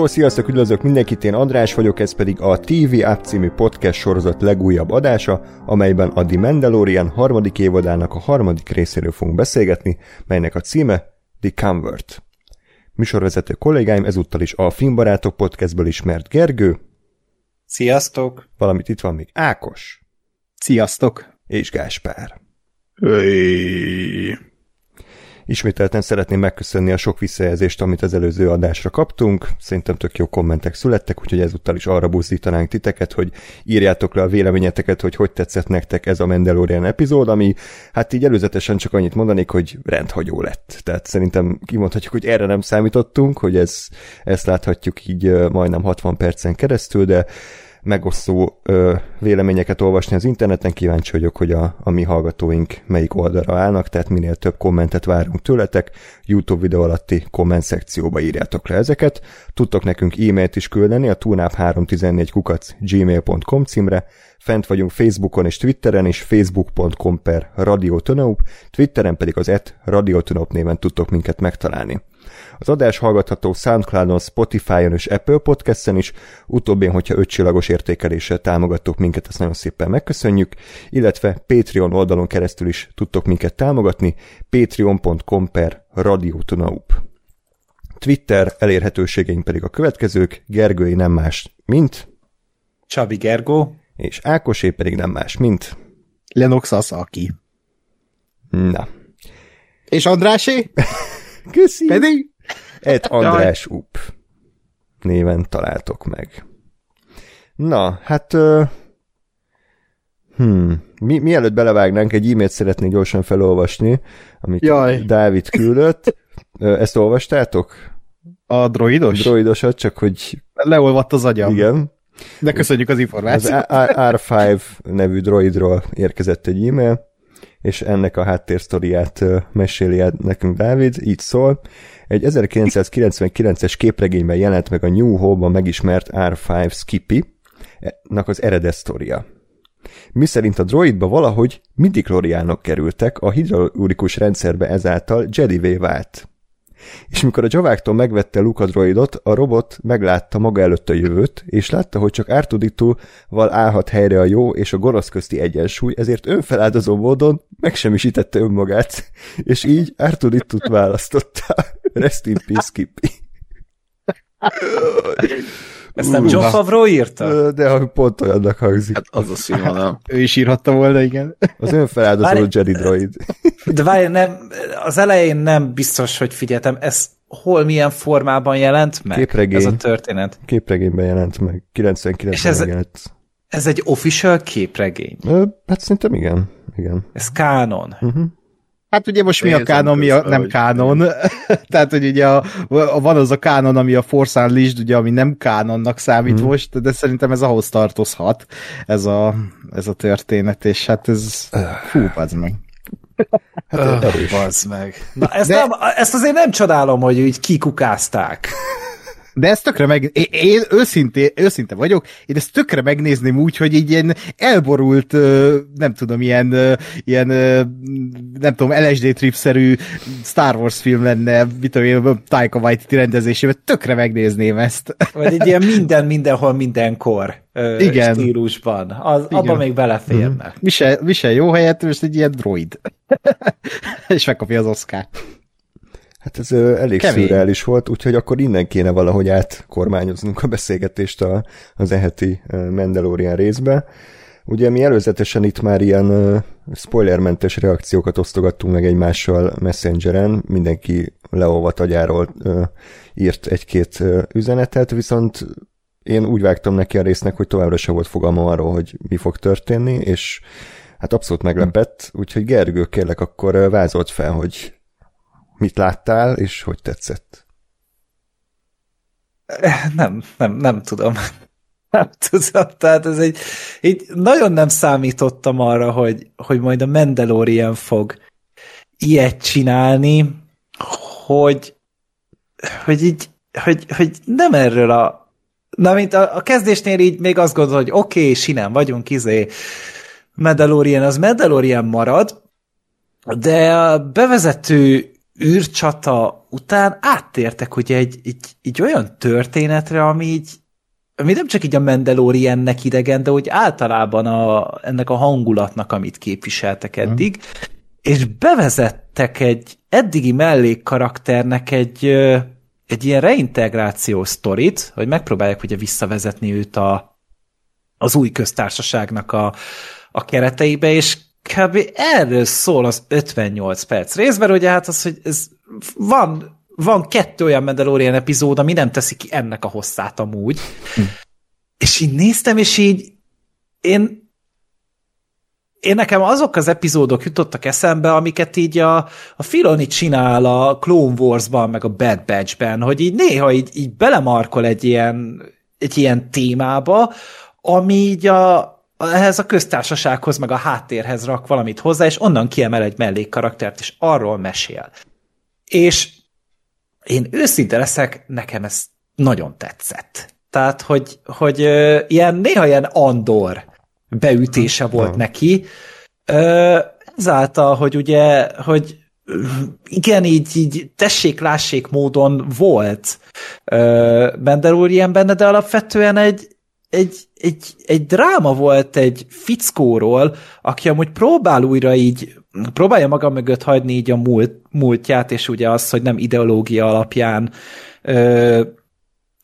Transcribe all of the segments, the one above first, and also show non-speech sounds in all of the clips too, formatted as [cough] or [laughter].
Hello, sziasztok, üdvözlök mindenkit, én András vagyok, ez pedig a TV App című podcast sorozat legújabb adása, amelyben a The Mandalorian harmadik évadának a harmadik részéről fogunk beszélgetni, melynek a címe The Convert. Műsorvezető kollégáim ezúttal is a Filmbarátok podcastből ismert Gergő. Sziasztok! Valamit itt van még Ákos. Sziasztok! És Gáspár. Hey. Ismételten szeretném megköszönni a sok visszajelzést, amit az előző adásra kaptunk. Szerintem tök jó kommentek születtek, úgyhogy ezúttal is arra buzdítanánk titeket, hogy írjátok le a véleményeteket, hogy hogy tetszett nektek ez a Mandalorian epizód, ami hát így előzetesen csak annyit mondanék, hogy rendhagyó lett. Tehát szerintem kimondhatjuk, hogy erre nem számítottunk, hogy ez, ezt láthatjuk így majdnem 60 percen keresztül, de megosztó ö, véleményeket olvasni az interneten, kíváncsi vagyok, hogy a, a mi hallgatóink melyik oldalra állnak, tehát minél több kommentet várunk tőletek, YouTube videó alatti komment szekcióba írjátok le ezeket, tudtok nekünk e-mailt is küldeni a tunap314 kukac gmail.com címre, fent vagyunk Facebookon és Twitteren is, facebook.com per radiotonaup, Twitteren pedig az et radiotonaup néven tudtok minket megtalálni. Az adás hallgatható Soundcloudon, Spotify-on és Apple Podcast-en is, utóbbén, hogyha ötcsillagos értékeléssel támogattok minket, azt nagyon szépen megköszönjük, illetve Patreon oldalon keresztül is tudtok minket támogatni, patreon.com per radiotunaup. Twitter elérhetőségeink pedig a következők, Gergői nem más, mint Csabi Gergó, és Ákosé pedig nem más, mint Lenox Asaki. Na. És Andrásé? [laughs] Köszi! Pedig? Ed András Up néven találtok meg. Na, hát uh, hmm, mi, mielőtt belevágnánk, egy e-mailt szeretnék gyorsan felolvasni, amit Jaj. Dávid küldött. Ezt olvastátok? A droidos? Droidosat, csak hogy... Leolvadt az agyam. Igen. De köszönjük az Az információt. R5 nevű droidról érkezett egy e-mail, és ennek a háttérsztoriát meséli el nekünk Dávid, így szól. Egy 1999-es képregényben jelent meg a New Hope-ban megismert R5 Skippy, nak az eredet sztoria. Mi szerint a droidba valahogy midichloriánok kerültek, a hidraulikus rendszerbe ezáltal Jedi vált. És mikor a Javáktól megvette Luke a droidot, a robot meglátta maga előtt a jövőt, és látta, hogy csak Artuditu-val állhat helyre a jó és a gonosz közti egyensúly, ezért önfeláldozó módon megsemmisítette önmagát, [laughs] és így Artuditut választotta. Rest in peace, Skippy. [laughs] ezt nem John Favreau írta? De ha pont olyannak hangzik. Hát az a színvonal. [laughs] Ő is írhatta volna, igen. Az önfeláldozó Jedi droid. [laughs] De várj, nem, az elején nem biztos, hogy figyeltem, ez hol milyen formában jelent meg? Képregény. Ez a történet. Képregényben jelent meg. 99-ben És ez- megjelent. Ez egy official képregény. Hát szerintem igen. Igen. Ez kánon. Uh-huh. Hát ugye most mi a kánon, mi a nem kánon. [laughs] Tehát, hogy ugye a, a, van az a kánon, ami a Force Unleashed, ugye, ami nem kánonnak számít hmm. most, de szerintem ez ahhoz tartozhat, ez a, ez a történet, és hát ez, fú, az meg. Hát. Bazd meg. Na, ezt, De- nem, ezt azért nem csodálom, hogy így kikukázták. De ezt tökre meg... Én, én őszinte, vagyok, én ezt tökre megnézném úgy, hogy így ilyen elborult, nem tudom, ilyen, ilyen nem tudom, LSD tripszerű Star Wars film lenne, mit tudom én, Taika Waititi rendezésében, tökre megnézném ezt. Vagy egy ilyen minden, mindenhol, mindenkor Igen. stílusban. Az, Igen. abban még beleférnek. Visel, visel jó helyet, most egy ilyen droid. [laughs] És megkapja az Oscar. Hát ez elég Kemény. szürreális volt, úgyhogy akkor innen kéne valahogy átkormányoznunk a beszélgetést a, az eheti Mandalorian részbe. Ugye mi előzetesen itt már ilyen spoilermentes reakciókat osztogattunk meg egymással Messengeren, mindenki leolvat agyáról írt egy-két üzenetet, viszont én úgy vágtam neki a résznek, hogy továbbra sem volt fogalmam arról, hogy mi fog történni, és hát abszolút meglepett, úgyhogy Gergő, kérlek, akkor vázolt fel, hogy mit láttál, és hogy tetszett. Nem, nem, nem tudom. [laughs] Nem tudom, tehát ez egy, így nagyon nem számítottam arra, hogy, hogy majd a Mandalorian fog ilyet csinálni, hogy, hogy így, hogy, hogy nem erről a, na mint a, a kezdésnél így még azt gondolod, hogy oké, okay, sinem vagyunk, izé, Mandalorian az Mandalorian marad, de a bevezető űrcsata után áttértek ugye egy, egy, egy olyan történetre, ami így ami nem csak így a Mandaloriannek idegen, de úgy általában a, ennek a hangulatnak, amit képviseltek mhm. eddig, mm. és bevezettek egy eddigi mellékkarakternek egy, egy ilyen reintegrációs sztorit, hogy megpróbálják ugye visszavezetni őt a, az új köztársaságnak a, a kereteibe, és kb. erről szól az 58 perc részben, ugye hát az, hogy ez van, van kettő olyan Mandalorian epizód, ami nem teszi ki ennek a hosszát amúgy. Hm. És így néztem, és így én én nekem azok az epizódok jutottak eszembe, amiket így a, a Filoni csinál a Clone Wars-ban, meg a Bad Batch-ben, hogy így néha így, így belemarkol egy ilyen, egy ilyen témába, ami így a, ehhez a köztársasághoz, meg a háttérhez rak valamit hozzá, és onnan kiemel egy mellékkaraktert, és arról mesél. És én őszinte leszek, nekem ez nagyon tetszett. Tehát, hogy, hogy ilyen, néha ilyen Andor beütése volt neki, ezáltal, hogy ugye, hogy igen, így, így tessék-lássék módon volt Mandalorian benne, de alapvetően egy, egy, egy, egy dráma volt egy fickóról, aki amúgy próbál újra így, próbálja maga mögött hagyni így a múlt, múltját, és ugye az, hogy nem ideológia alapján ö,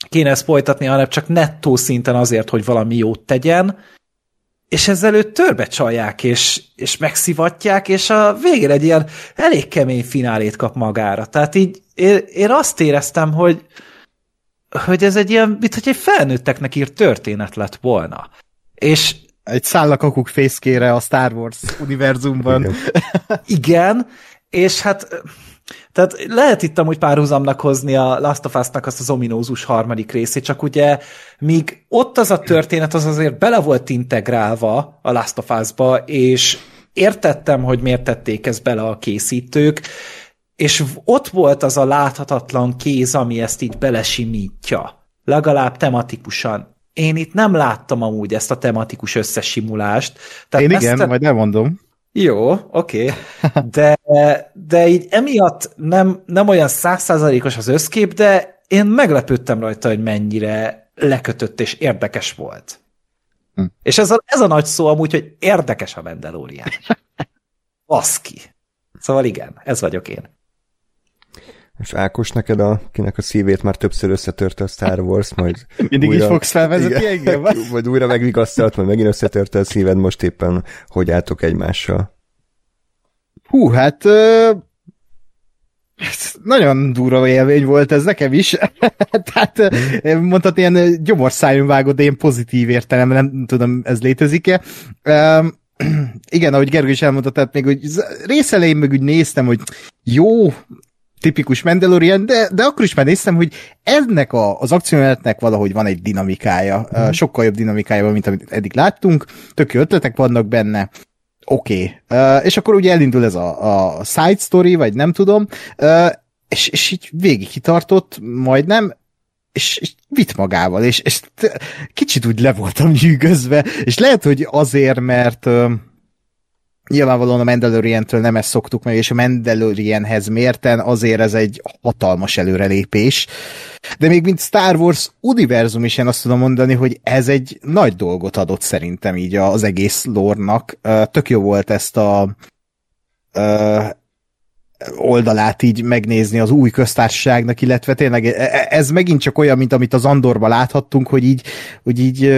kéne ezt folytatni, hanem csak nettó szinten azért, hogy valami jót tegyen, és ezzel őt törbe csalják, és, és megszivatják, és a végén egy ilyen elég kemény finálét kap magára. Tehát így én, én azt éreztem, hogy, hogy ez egy ilyen, mint hogy egy felnőtteknek írt történet lett volna. És egy szállakakuk fészkére a Star Wars univerzumban. Igen. [laughs] Igen, és hát tehát lehet itt amúgy párhuzamnak hozni a Last of Us-nak azt az ominózus harmadik részét, csak ugye míg ott az a történet az azért bele volt integrálva a Last of Us-ba, és értettem, hogy miért tették ezt bele a készítők, és ott volt az a láthatatlan kéz, ami ezt így belesimítja. Legalább tematikusan. Én itt nem láttam amúgy ezt a tematikus összesimulást. Tehát Én igen, a... majd elmondom. Jó, oké. Okay. De, de így emiatt nem, nem olyan százszázalékos az összkép, de én meglepődtem rajta, hogy mennyire lekötött és érdekes volt. Hm. És ez a, ez a nagy szó amúgy, hogy érdekes a Mandalorian. [laughs] Baszki. Szóval igen, ez vagyok én. És Ákos, neked, a, kinek a szívét már többször összetörte a Star Wars, majd [laughs] Mindig újra, is fogsz felvezetni igen, engem? [laughs] Vagy újra megvigasztalt, majd megint összetörte a szíved, most éppen hogy álltok egymással? Hú, hát ö, nagyon durva élmény volt ez nekem is. [laughs] Tehát mondhatni ilyen gyomorszájon vágod, de én pozitív értelem, nem tudom, ez létezik-e. Um, [clears throat] igen, ahogy Gergő is elmondta, tehát még hogy részelején meg úgy néztem, hogy jó, tipikus Mandalorian, de, de akkor is már néztem, hogy ennek a, az akciójelenetnek valahogy van egy dinamikája, mm. sokkal jobb dinamikája van, mint amit eddig láttunk, tök jó ötletek vannak benne, oké. Okay. Uh, és akkor ugye elindul ez a, a side story, vagy nem tudom, uh, és, és így végig kitartott, majdnem, és, és vitt magával, és, és kicsit úgy le voltam [laughs] nyűgözve, és lehet, hogy azért, mert uh, nyilvánvalóan a Mandalorian-től nem ezt szoktuk meg, és a Mandalorianhez mérten azért ez egy hatalmas előrelépés. De még mint Star Wars univerzum is én azt tudom mondani, hogy ez egy nagy dolgot adott szerintem így az egész lórnak. Tök jó volt ezt a oldalát így megnézni az új köztársaságnak, illetve tényleg e, e, ez megint csak olyan, mint amit az Andorban láthattunk, hogy így, hogy így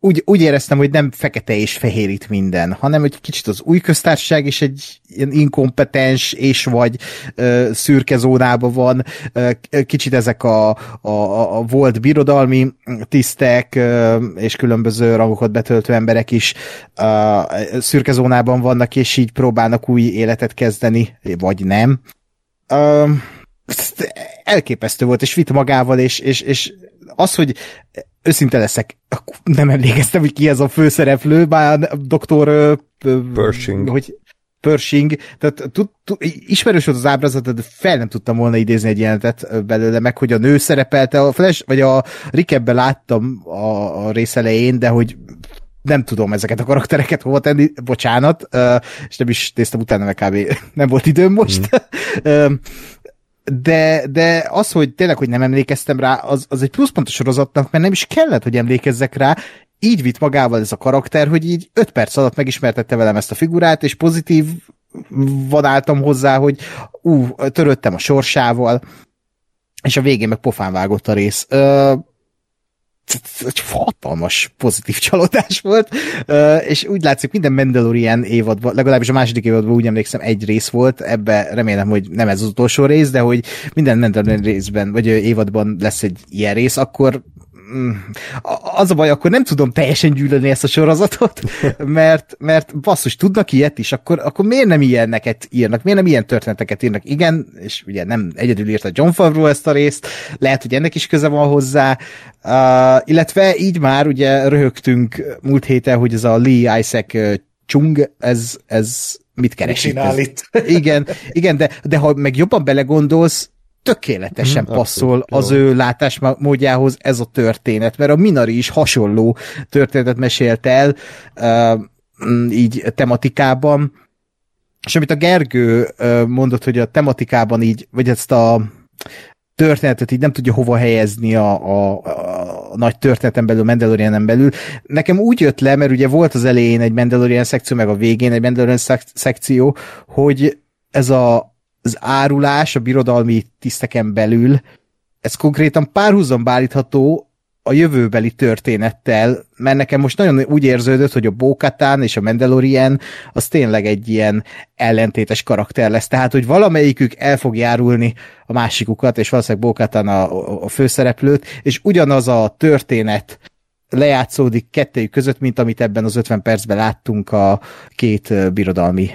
úgy, úgy éreztem, hogy nem fekete és fehér itt minden, hanem egy kicsit az új köztársaság is egy ilyen inkompetens és vagy ö, szürke zónában van, ö, kicsit ezek a, a, a volt birodalmi tisztek ö, és különböző rangokat betöltő emberek is ö, szürke zónában vannak, és így próbálnak új életet kezdeni, vagy nem. Ö, elképesztő volt, és vitt magával, és, és, és az, hogy őszinte leszek, nem emlékeztem, hogy ki ez a főszereplő, bár doktor Pershing. Hogy, Pershing, tehát tud, tud, ismerős volt az ábrázat, de fel nem tudtam volna idézni egy jelentet belőle, meg hogy a nő szerepelte, a Flash, vagy a Rickebben láttam a, a rész elején, de hogy nem tudom ezeket a karaktereket hova tenni, bocsánat, és nem is néztem utána, mert kb. [laughs] nem volt időm most. Mm. De, de az, hogy tényleg, hogy nem emlékeztem rá, az, az egy pluszpont a sorozatnak, mert nem is kellett, hogy emlékezzek rá, így vitt magával ez a karakter, hogy így öt perc alatt megismertette velem ezt a figurát, és pozitív vadáltam hozzá, hogy ú, töröttem a sorsával, és a végén meg pofán vágott a rész. Ö, egy hatalmas pozitív csalódás volt, és úgy látszik minden Mandalorian évadban, legalábbis a második évadban úgy emlékszem egy rész volt, ebbe remélem, hogy nem ez az utolsó rész, de hogy minden Mandalorian részben, vagy évadban lesz egy ilyen rész, akkor az a baj, akkor nem tudom teljesen gyűlölni ezt a sorozatot, [laughs] mert, mert basszus, tudnak ilyet is, akkor, akkor miért nem ilyenneket írnak, miért nem ilyen történeteket írnak? Igen, és ugye nem egyedül írta John Favreau ezt a részt, lehet, hogy ennek is köze van hozzá, uh, illetve így már ugye röhögtünk múlt héten, hogy ez a Lee Isaac uh, Chung, ez, ez mit keres mit itt? itt? igen, igen, de, de ha meg jobban belegondolsz, tökéletesen hmm, passzol abszolút, az jó. ő látásmódjához ez a történet, mert a Minari is hasonló történetet mesélt el uh, így tematikában, és amit a Gergő uh, mondott, hogy a tematikában így, vagy ezt a történetet így nem tudja hova helyezni a, a, a nagy történeten belül, Mandalorianen belül. Nekem úgy jött le, mert ugye volt az elején egy Mandalorian szekció, meg a végén egy Mandalorian szek- szekció, hogy ez a az árulás a birodalmi tiszteken belül, ez konkrétan párhuzamba állítható a jövőbeli történettel, mert nekem most nagyon úgy érződött, hogy a Bókatán és a Mandalorian az tényleg egy ilyen ellentétes karakter lesz. Tehát, hogy valamelyikük el fog járulni a másikukat, és valószínűleg Bókatán a, a főszereplőt, és ugyanaz a történet lejátszódik kettőjük között, mint amit ebben az 50 percben láttunk a két birodalmi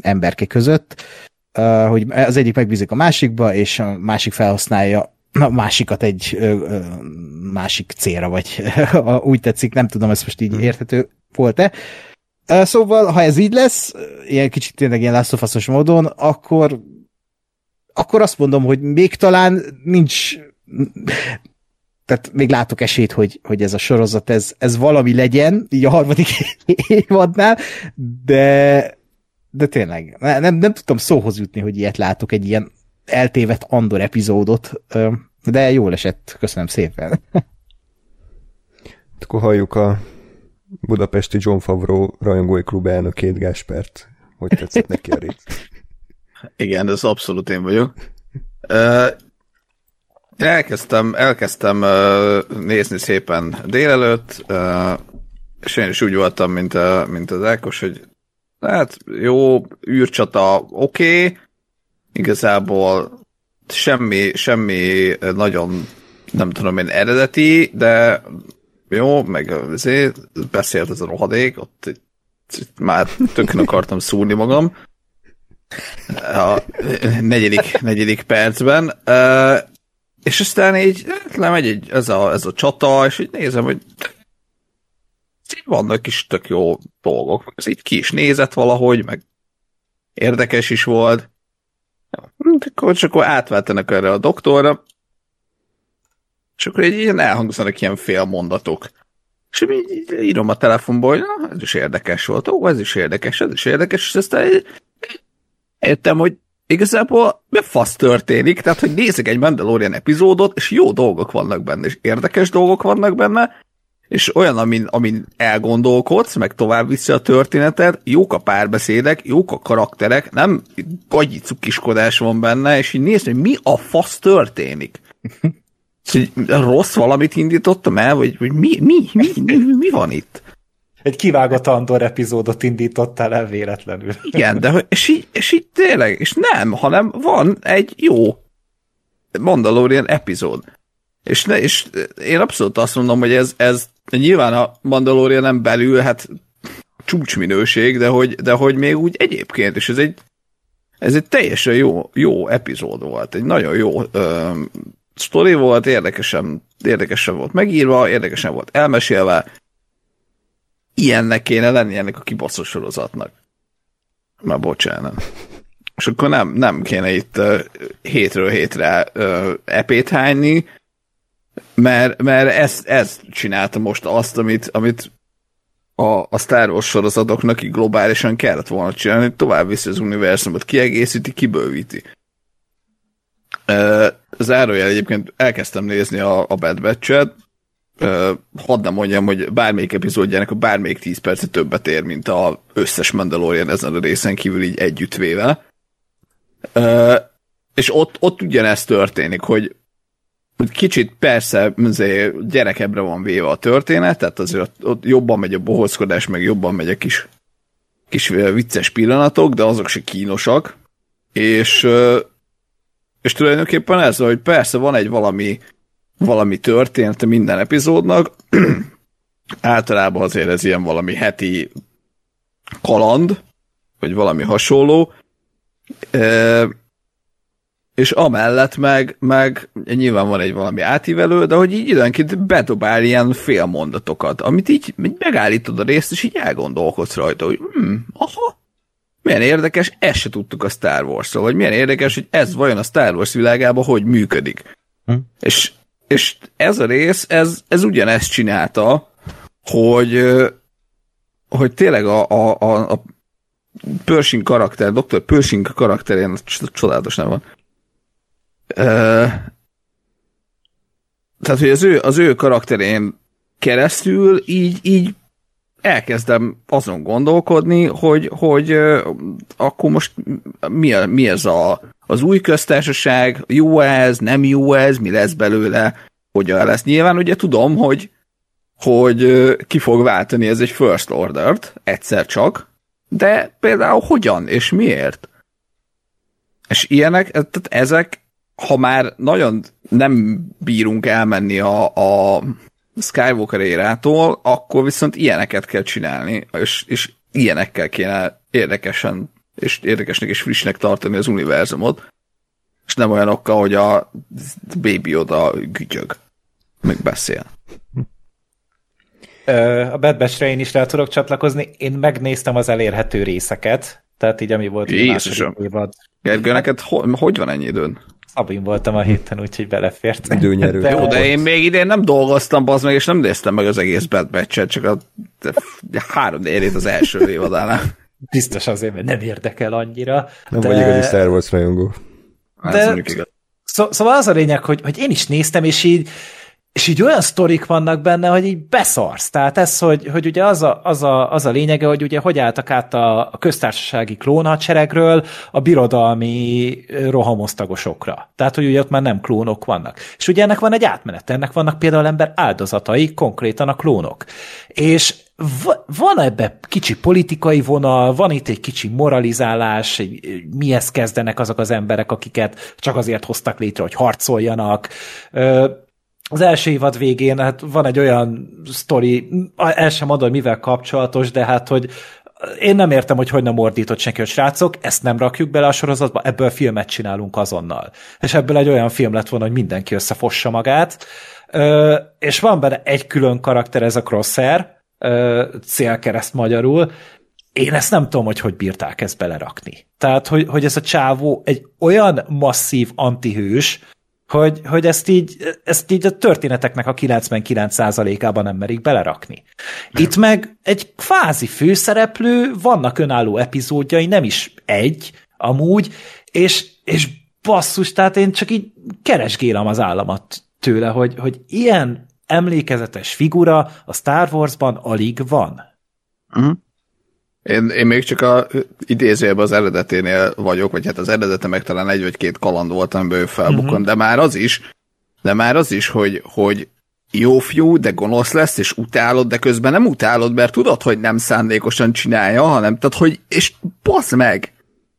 emberke között hogy az egyik megbízik a másikba, és a másik felhasználja a másikat egy másik célra, vagy [laughs] úgy tetszik, nem tudom, ez most így hmm. érthető volt-e. Szóval, ha ez így lesz, ilyen kicsit tényleg ilyen lászlófaszos módon, akkor akkor azt mondom, hogy még talán nincs tehát még látok esélyt, hogy, hogy ez a sorozat, ez, ez valami legyen, így a harmadik [laughs] évadnál, de de tényleg, nem, nem tudtam szóhoz jutni, hogy ilyet látok, egy ilyen eltévedt Andor epizódot, de jól esett, köszönöm szépen. [laughs] Akkor halljuk a budapesti John Favreau rajongói klub elnökét, Gáspert. Hogy tetszett neki a rész? [laughs] Igen, ez abszolút én vagyok. Elkezdtem, elkezdtem nézni szépen délelőtt, és én is úgy voltam, mint, a, mint az Ákos, hogy hát jó, űrcsata oké, okay. igazából semmi, semmi nagyon nem tudom én eredeti, de jó, meg azért beszélt ez a rohadék, ott már tökön akartam szúrni magam a negyedik, negyedik percben, és aztán így lemegy egy, ez, a, ez a csata, és így nézem, hogy vannak is tök jó dolgok. Ez így ki is nézett valahogy, meg érdekes is volt. Akkor csak akkor átváltanak erre a doktorra, és akkor egy ilyen elhangzanak ilyen fél mondatok. És így írom a telefonból, hogy na, ez is érdekes volt, ó, ez is érdekes, ez is érdekes, és aztán értem, hogy igazából mi fasz történik, tehát, hogy nézek egy Mandalorian epizódot, és jó dolgok vannak benne, és érdekes dolgok vannak benne, és olyan, amin, amin elgondolkodsz, meg tovább viszi a történetet, jók a párbeszédek, jók a karakterek, nem gagyi cukiskodás van benne, és így nézd, hogy mi a fasz történik. hogy rossz valamit indítottam el, vagy, vagy mi, mi, mi, mi, mi van itt? Egy kivágott Andor epizódot indítottál el véletlenül. Igen, de és így, és így tényleg, és nem, hanem van egy jó Mandalorian epizód. És, ne, és én abszolút azt mondom, hogy ez, ez nyilván a Mandalorian nem belül, hát csúcsminőség, de hogy, de hogy még úgy egyébként, és ez egy, ez egy teljesen jó, jó epizód volt, egy nagyon jó ö, sztori volt, érdekesen, érdekesen volt megírva, érdekesen volt elmesélve, ilyennek kéne lenni ennek a kibaszos sorozatnak. Már bocsánat. És akkor nem, nem kéne itt uh, hétről hétre uh, epét hányni, mert, mert ez, ez csinálta most azt, amit, amit a, a Star Wars sorozatoknak így globálisan kellett volna csinálni, tovább viszi az univerzumot, kiegészíti, kibővíti. Zárójel egyébként elkezdtem nézni a, a Bad Batch-et, hadd nem mondjam, hogy bármelyik epizódjának a bármelyik 10 percet többet ér, mint a összes Mandalorian ezen a részen kívül így együttvéve. És ott, ott ugyanezt történik, hogy kicsit persze gyerekebbre van véve a történet, tehát azért ott jobban megy a bohózkodás, meg jobban megy a kis, kis vicces pillanatok, de azok se kínosak, és, és tulajdonképpen ez, hogy persze van egy valami, valami történet minden epizódnak, [clears throat] általában azért ez ilyen valami heti kaland, vagy valami hasonló, és amellett meg, meg nyilván van egy valami átívelő, de hogy így időnként bedobál ilyen félmondatokat, amit így, így megállítod a részt, és így elgondolkodsz rajta, hogy hm, aha, milyen érdekes, ezt se tudtuk a Star wars vagy milyen érdekes, hogy ez vajon a Star Wars világában hogy működik. Hm? És, és ez a rész, ez, ez ugyanezt csinálta, hogy, hogy tényleg a, a, a, a Pershing karakter, Dr. Pershing karakterén csodálatos nem van, tehát, hogy az ő, az ő karakterén keresztül így, így elkezdem azon gondolkodni, hogy, hogy akkor most mi, mi ez a, az új köztársaság, jó ez, nem jó ez, mi lesz belőle, hogyan lesz. Nyilván ugye tudom, hogy, hogy ki fog váltani ez egy first order-t, egyszer csak, de például hogyan és miért? És ilyenek, tehát ezek ha már nagyon nem bírunk elmenni a, a Skywalker érától, akkor viszont ilyeneket kell csinálni, és, és ilyenekkel kéne érdekesen és érdekesnek és frissnek tartani az univerzumot, és nem olyanokkal, hogy a baby oda gügyög, meg beszél. A Bad Batch-re én is rá tudok csatlakozni. Én megnéztem az elérhető részeket, tehát így ami volt Jézusom. évad. Gergő, neked ho- hogy van ennyi időn? Szabin voltam a héten, úgyhogy belefért. Időnyerő. De Jó, de én még idén nem dolgoztam, az meg, és nem néztem meg az egész Bad batch csak a három érét az első évadánál. Biztos azért, mert nem érdekel annyira. Nem de... vagy igazi Star Wars rajongó. De... Szó, szóval az a lényeg, hogy, hogy én is néztem, és így és így olyan sztorik vannak benne, hogy így beszarsz. Tehát ez, hogy, hogy ugye az a, az, a, az a lényege, hogy ugye hogy álltak át a, a köztársasági klónhadseregről a birodalmi rohamosztagosokra. Tehát, hogy ugye ott már nem klónok vannak. És ugye ennek van egy átmenet, ennek vannak például ember áldozatai, konkrétan a klónok. És van ebbe kicsi politikai vonal, van itt egy kicsi moralizálás, mihez kezdenek azok az emberek, akiket csak azért hoztak létre, hogy harcoljanak az első évad végén hát van egy olyan sztori, el sem mondom, mivel kapcsolatos, de hát, hogy én nem értem, hogy hogy nem ordított senki, hogy srácok, ezt nem rakjuk bele a sorozatba, ebből filmet csinálunk azonnal. És ebből egy olyan film lett volna, hogy mindenki összefossa magát. Ö, és van benne egy külön karakter, ez a Crosshair, ö, célkereszt magyarul, én ezt nem tudom, hogy hogy bírták ezt belerakni. Tehát, hogy, hogy ez a csávó egy olyan masszív antihős, hogy, hogy ezt, így, ezt így a történeteknek a 99%-ában nem merik belerakni. Itt meg egy kvázi főszereplő, vannak önálló epizódjai, nem is egy, amúgy, és, és basszus, tehát én csak így keresgélem az államat tőle, hogy, hogy ilyen emlékezetes figura a Star Warsban alig van. Uh-huh. Én, én még csak a idézőjében az eredeténél vagyok, vagy hát az eredete meg talán egy vagy két kaland volt, amiből ő felbukon, uh-huh. de már az is, de már az is, hogy, hogy jó fiú, de gonosz lesz, és utálod, de közben nem utálod, mert tudod, hogy nem szándékosan csinálja, hanem, tehát, hogy, és basz meg!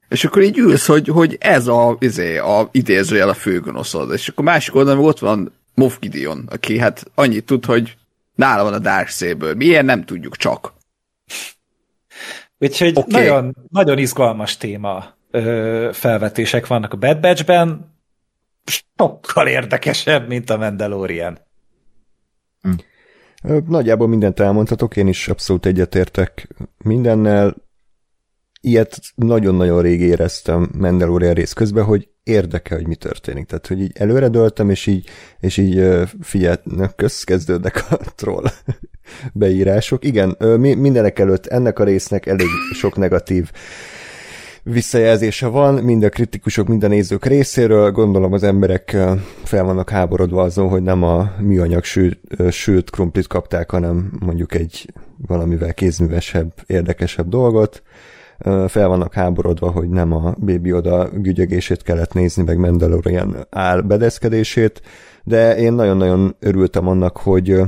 És akkor így ülsz, hogy, hogy ez a, izé, a idézőjel a főgonoszod, és akkor másik oldalon ott van Moff Gideon, aki hát annyit tud, hogy nála van a Dark Saber. Milyen nem tudjuk csak. Úgyhogy okay. nagyon, nagyon izgalmas téma ö, felvetések vannak a Bad Batch-ben, sokkal érdekesebb, mint a Mandalorian. Hm. Nagyjából mindent elmondhatok, én is abszolút egyetértek mindennel. ilyet nagyon-nagyon rég éreztem Mandalorian rész közben, hogy érdekel, hogy mi történik. Tehát, hogy így előre döltem, és így, és így figyelj, kösz, kezdődnek a [laughs] troll [laughs] beírások. Igen, mindenek előtt ennek a résznek elég sok negatív visszajelzése van, mind a kritikusok, mind a nézők részéről. Gondolom az emberek fel vannak háborodva azon, hogy nem a műanyag sült, sült krumplit kapták, hanem mondjuk egy valamivel kézművesebb, érdekesebb dolgot. Fel vannak háborodva, hogy nem a Baby Oda gügyögését kellett nézni, meg Mandalorian áll bedeszkedését, de én nagyon-nagyon örültem annak, hogy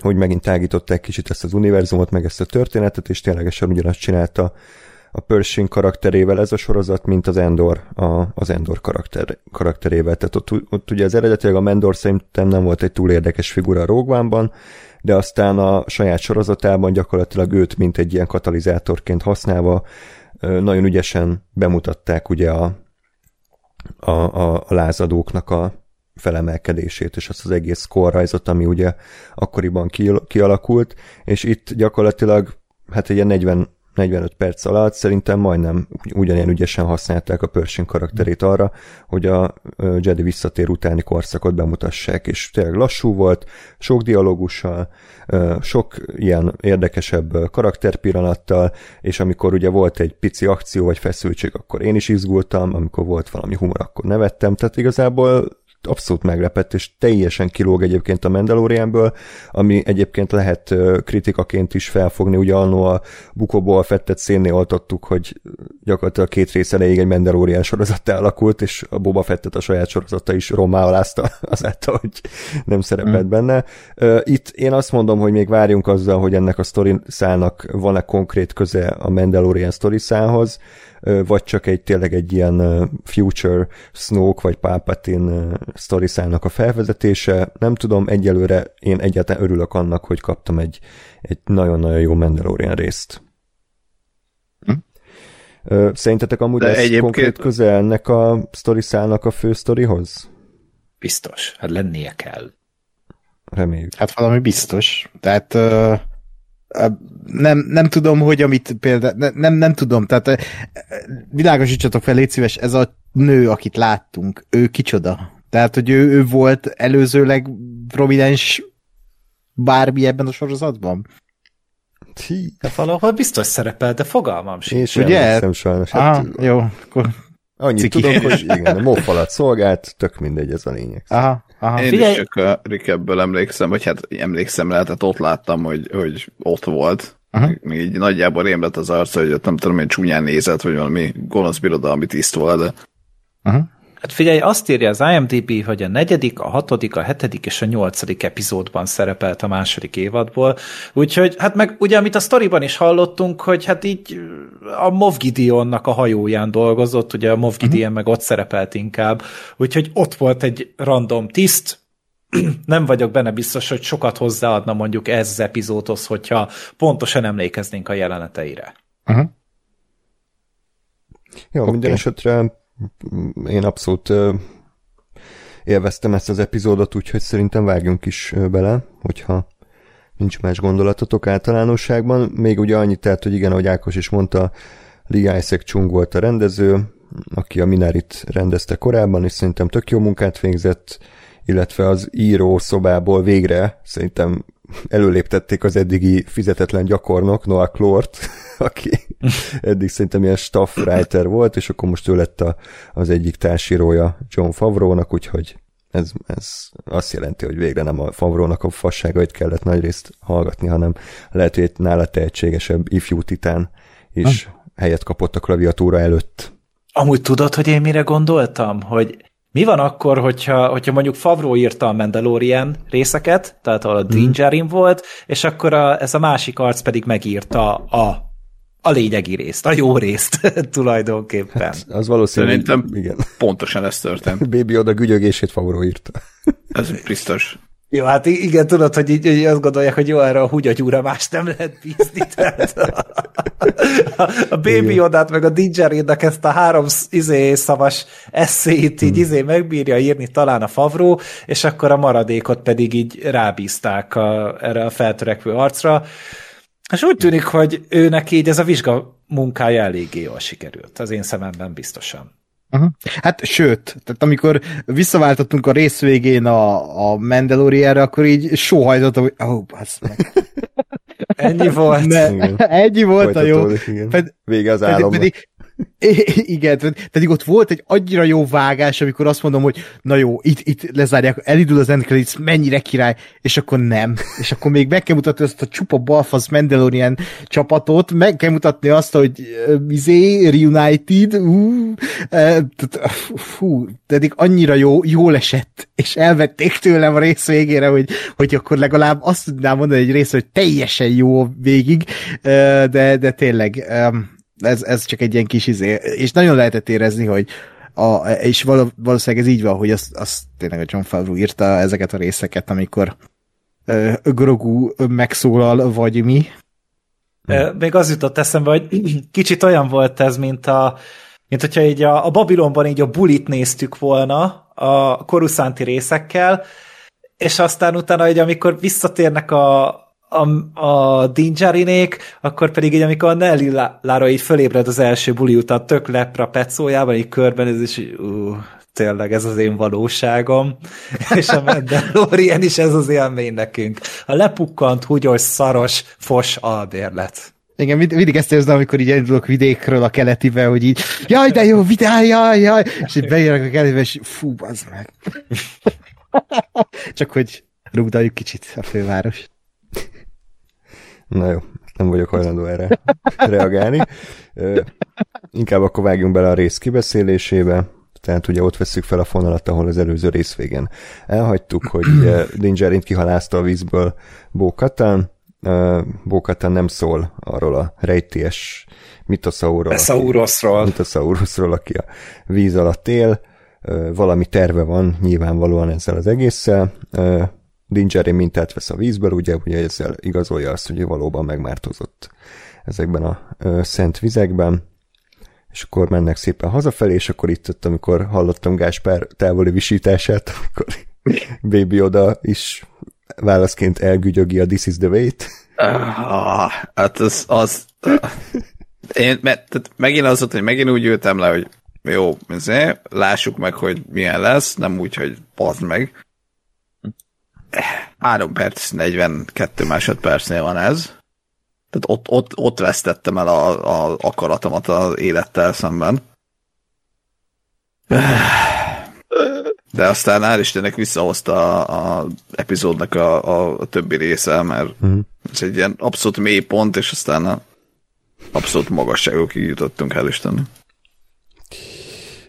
hogy megint tágították kicsit ezt az univerzumot, meg ezt a történetet, és ténylegesen ugyanazt csinálta a Pershing karakterével ez a sorozat, mint az Endor, a, az Endor karakter, karakterével. Tehát ott, ott ugye az eredetileg a Mendor szerintem nem volt egy túl érdekes figura a Rogue de aztán a saját sorozatában gyakorlatilag őt, mint egy ilyen katalizátorként használva, nagyon ügyesen bemutatták ugye a, a, a, a lázadóknak a felemelkedését, és azt az egész korrajzot, ami ugye akkoriban kialakult, és itt gyakorlatilag hát egy ilyen 40 45 perc alatt. Szerintem majdnem ugyanilyen ügyesen használták a Pershing karakterét arra, hogy a Jedi visszatér utáni korszakot bemutassák, és tényleg lassú volt, sok dialógussal, sok ilyen érdekesebb karakterpillanattal, és amikor ugye volt egy pici akció vagy feszültség, akkor én is izgultam, amikor volt valami humor, akkor nevettem, tehát igazából abszolút meglepett, és teljesen kilóg egyébként a Mandalorianből, ami egyébként lehet kritikaként is felfogni, ugye annó a bukóból fettet szénnél oltottuk, hogy gyakorlatilag két rész elejéig egy Mandalorian sorozat alakult, és a Boba Fettet a saját sorozata is rommá alázta [laughs] azáltal, hogy nem szerepelt mm. benne. Itt én azt mondom, hogy még várjunk azzal, hogy ennek a sztori szálnak van-e konkrét köze a Mandalorian sztori szálhoz, vagy csak egy tényleg egy ilyen Future Snoke vagy Palpatine sztoriszának a felvezetése. Nem tudom, egyelőre én egyáltalán örülök annak, hogy kaptam egy, egy nagyon-nagyon jó Mandalorian részt. Hm? Szerintetek amúgy De ez egyébként... konkrét közel ennek a sztoriszának a fő sztorihoz? Biztos, hát lennie kell. Reméljük. Hát valami biztos. Tehát uh nem, nem tudom, hogy amit például, nem, nem tudom, tehát világosítsatok fel, légy szíves, ez a nő, akit láttunk, ő kicsoda? Tehát, hogy ő, ő volt előzőleg prominens bármi ebben a sorozatban? De valahol biztos szerepel, de fogalmam sincs. Én sem Ugye? sajnos. Hát, Aha, jó, akkor Annyit Ciki. tudom, hogy igen, a mófalat szolgált, tök mindegy, ez a lényeg. Aha, aha. Én Figyelj. is csak a Rikebből emlékszem, vagy hát emlékszem lehetett, ott láttam, hogy, hogy ott volt. Aha. Még így nagyjából rém az arca, hogy ott nem tudom, hogy csúnyán nézett, vagy valami gonosz birodalmi tiszt volt, de... Aha. Hát figyelj, azt írja az IMDb, hogy a negyedik, a hatodik, a hetedik és a nyolcadik epizódban szerepelt a második évadból, úgyhogy hát meg ugye, amit a sztoriban is hallottunk, hogy hát így a Moff Gideonnak a hajóján dolgozott, ugye a Moff Gideon uh-huh. meg ott szerepelt inkább, úgyhogy ott volt egy random tiszt, [clears throat] nem vagyok benne biztos, hogy sokat hozzáadna mondjuk ez az epizódhoz, hogyha pontosan emlékeznénk a jeleneteire. Uh-huh. Jó, okay. minden esetre én abszolút élveztem ezt az epizódot, úgyhogy szerintem vágjunk is bele, hogyha nincs más gondolatotok általánosságban. Még ugye annyit tehát, hogy igen, ahogy Ákos is mondta, Lee Isaac Chung volt a rendező, aki a Minarit rendezte korábban, és szerintem tök jó munkát végzett, illetve az író szobából végre szerintem előléptették az eddigi fizetetlen gyakornok, Noah Klort, [laughs] aki eddig szerintem ilyen staff writer volt, és akkor most ő lett a, az egyik társírója John Favreau-nak, úgyhogy ez, ez azt jelenti, hogy végre nem a Favrónak a fasságait kellett nagyrészt hallgatni, hanem lehet, hogy egy nála tehetségesebb ifjú titán is ha. helyet kapott a klaviatúra előtt. Amúgy tudod, hogy én mire gondoltam? Hogy mi van akkor, hogyha, hogyha mondjuk Favro írta a Mandalorian részeket, tehát ahol a Din mm. volt, és akkor a, ez a másik arc pedig megírta a a lényegi részt, a jó részt [laughs] tulajdonképpen. Hát, az valószínűleg, Szerintem igen. pontosan ez történt. [laughs] Baby oda gügyögését Favro írta. [laughs] ez biztos. Jó, hát igen, tudod, hogy így, így azt gondolják, hogy jó, erre a hugyagyúra más nem lehet bízni. Tehát a, a, a Baby Odát, meg a Dingerének ezt a három izé szavas eszét így hmm. izé megbírja írni talán a Favró, és akkor a maradékot pedig így rábízták a, erre a feltörekvő arcra. És úgy tűnik, hogy őnek így ez a vizsga munkája eléggé jól sikerült. Az én szememben biztosan. Uh-huh. Hát sőt, tehát amikor visszaváltottunk a rész végén a, a Mandalorianre, akkor így sóhajtottam, hogy ó, oh, meg. Ennyi volt. Ne, ennyi volt a jó. Ped, Vége az államnak. Pedig, [laughs] igen, pedig ott volt egy annyira jó vágás, amikor azt mondom, hogy na jó, itt, itt lezárják, elindul az end credits, mennyire király, és akkor nem. És akkor még meg kell mutatni azt a csupa balfasz Mandalorian csapatot, meg kell mutatni azt, hogy izé, Reunited, uh, fú, pedig annyira jó, jól esett, és elvették tőlem a rész végére, hogy, hogy akkor legalább azt tudnám mondani egy rész, hogy teljesen jó végig, de, de tényleg ez, ez csak egy ilyen kis izé, és nagyon lehetett érezni, hogy a, és valószínűleg ez így van, hogy azt, azt tényleg a John Favreau írta ezeket a részeket, amikor uh, Grogu megszólal, vagy mi. Még az jutott eszembe, hogy [clears throat] kicsit olyan volt ez, mint a mint hogyha így a, a Babilonban így a bulit néztük volna a koruszánti részekkel, és aztán utána, hogy amikor visszatérnek a, a, a Dinjarinék, akkor pedig így, amikor a Nelly Lara így fölébred az első buli után, tök lepra petszójában, így körben, ez is, uh, tényleg ez az én valóságom, [laughs] és a Mandalorian is ez az élmény nekünk. A lepukkant, húgyos, szaros, fos albérlet. Igen, mindig ezt érzem, amikor így elindulok vidékről a keletibe, hogy így, jaj, de jó, vidál, jaj, jaj, és így bejönnek a keletibe, és fú, az meg. [laughs] Csak hogy rugdaljuk kicsit a főváros. Na jó, nem vagyok hajlandó erre [laughs] reagálni. Inkább akkor vágjunk bele a rész kibeszélésébe. Tehát ugye ott veszük fel a fonalat, ahol az előző rész végén elhagytuk, hogy Dingerint [clears throat] kihalázta a vízből Bókatán. Bókatán nem szól arról a rejtélyes mitosaurusról, mitosaurusról, aki a víz alatt él. Valami terve van nyilvánvalóan ezzel az egésszel Dingery mintát vesz a vízből, ugye, ugye ezzel igazolja azt, hogy valóban megmártozott ezekben a ö, szent vizekben, és akkor mennek szépen hazafelé, és akkor itt ott, amikor hallottam Gáspár távoli visítását, akkor [laughs] Baby oda is válaszként elgügyögi a This is the Wait. Ah, hát az, az én, mert, tehát megint az volt, hogy megint úgy ültem le, hogy jó, ezért, lássuk meg, hogy milyen lesz, nem úgy, hogy pazd meg. 3 perc, 42 másodpercnél van ez. Tehát ott, ott, ott vesztettem el a, a akaratomat az élettel szemben. De aztán hál' Istennek visszahozta a, a epizódnak a, a, a többi része, mert uh-huh. ez egy ilyen abszolút mély pont, és aztán a abszolút magasságokig jutottunk, hál' Istennek.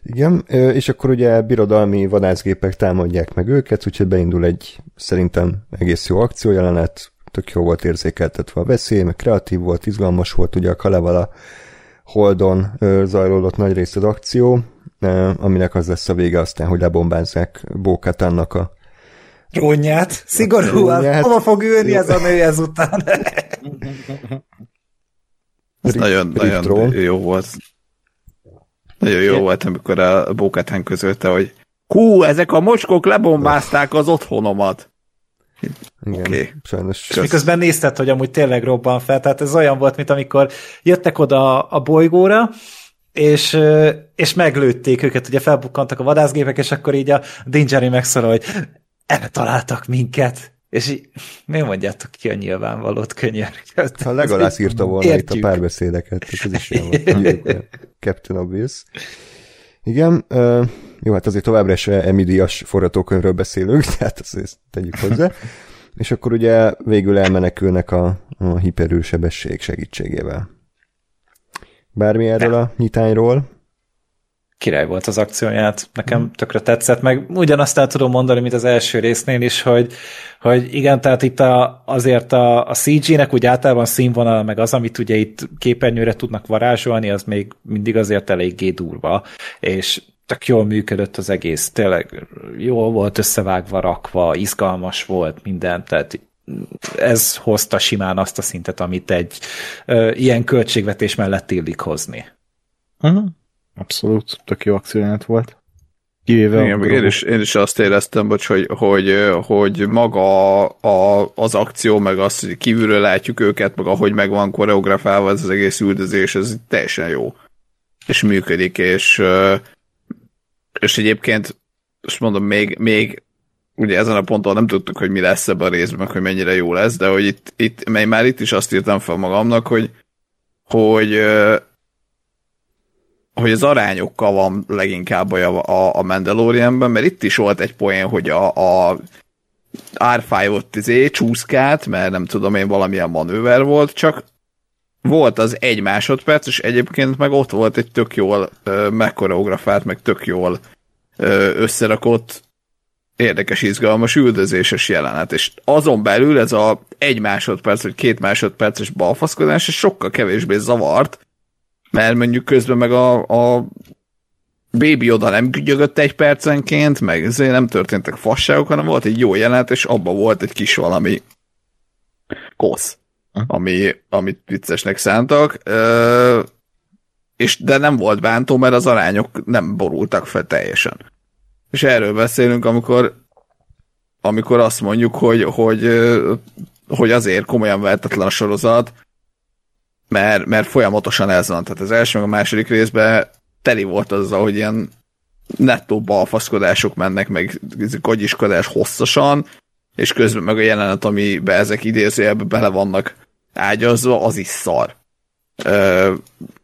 Igen, és akkor ugye birodalmi vadászgépek támadják meg őket, úgyhogy beindul egy szerintem egész jó akciójelenet, tök jó volt érzékeltetve a veszély, meg kreatív volt, izgalmas volt, ugye a Kalevala Holdon zajlódott nagy rész az akció, aminek az lesz a vége aztán, hogy lebombázzák Bókatának a Trónját, szigorúan, hova fog ülni ez a nő ezután? Ez nagyon, nagyon jó volt. Nagyon jó volt, amikor a Bókatán közölte, hogy hú, ezek a mocskok lebombázták az otthonomat. Igen, okay. sajnos. És miközben nézted, hogy amúgy tényleg robban fel, tehát ez olyan volt, mint amikor jöttek oda a bolygóra, és, és meglőtték őket, ugye felbukkantak a vadászgépek, és akkor így a Dingery megszólal, hogy eltaláltak minket. És így, mi mondjátok ki a nyilvánvalót könyörgött? Ha legalább írta volna Értjük. itt a párbeszédeket, ez is olyan volt. Captain Obvious. Igen, uh, jó, hát azért továbbra is emidias forgatókönyvről beszélünk, [laughs] tehát ezt tegyük hozzá. És akkor ugye végül elmenekülnek a, a hiperűsebesség segítségével. Bármi erről a nyitányról? Király volt az akcióját, nekem mm. tökre tetszett, meg ugyanazt el tudom mondani, mint az első résznél is, hogy, hogy igen, tehát itt a, azért a, a CG-nek úgy általában színvonal, meg az, amit ugye itt képernyőre tudnak varázsolni, az még mindig azért eléggé durva, és tök jól működött az egész, tényleg jól volt összevágva, rakva, izgalmas volt minden, tehát ez hozta simán azt a szintet, amit egy ö, ilyen költségvetés mellett illik hozni. Uh-huh. Abszolút, tök jó akcióját volt. Kivéve Igen, a én is, én is azt éreztem, bocs, hogy, hogy, hogy maga a, az akció, meg az, hogy kívülről látjuk őket, meg ahogy meg van koreografálva ez az egész üldözés, ez teljesen jó. És működik, és, és egyébként, most mondom, még, még ugye ezen a ponton nem tudtuk, hogy mi lesz ebben a részben, hogy mennyire jó lesz, de hogy itt, itt mely már itt is azt írtam fel magamnak, hogy, hogy hogy az arányokkal van leginkább a, a, a Mandalorianben, mert itt is volt egy poén, hogy a, a R5 ott izé csúszkált, mert nem tudom én valamilyen manőver volt, csak volt az egy másodperc, és egyébként meg ott volt egy tök jól megkoreografált, meg tök jól ö, összerakott érdekes, izgalmas, üldözéses jelenet, és azon belül ez a egy másodperc, vagy két másodperces balfaszkodás, és sokkal kevésbé zavart, mert mondjuk közben meg a, a Baby oda nem gügyögött egy percenként, meg ezért nem történtek fasságok, hanem volt egy jó jelenet, és abban volt egy kis valami kosz, ami, amit viccesnek szántak, ö, és de nem volt bántó, mert az arányok nem borultak fel teljesen. És erről beszélünk, amikor amikor azt mondjuk, hogy, hogy, hogy azért komolyan vehetetlen a sorozat, mert, mert folyamatosan ez van. Tehát az első, meg a második részben teli volt azzal, hogy ilyen nettó balfaszkodások mennek, meg gagyiskodás hosszasan, és közben meg a jelenet, amiben ezek idézőjelben bele vannak ágyazva, az is szar. Ö,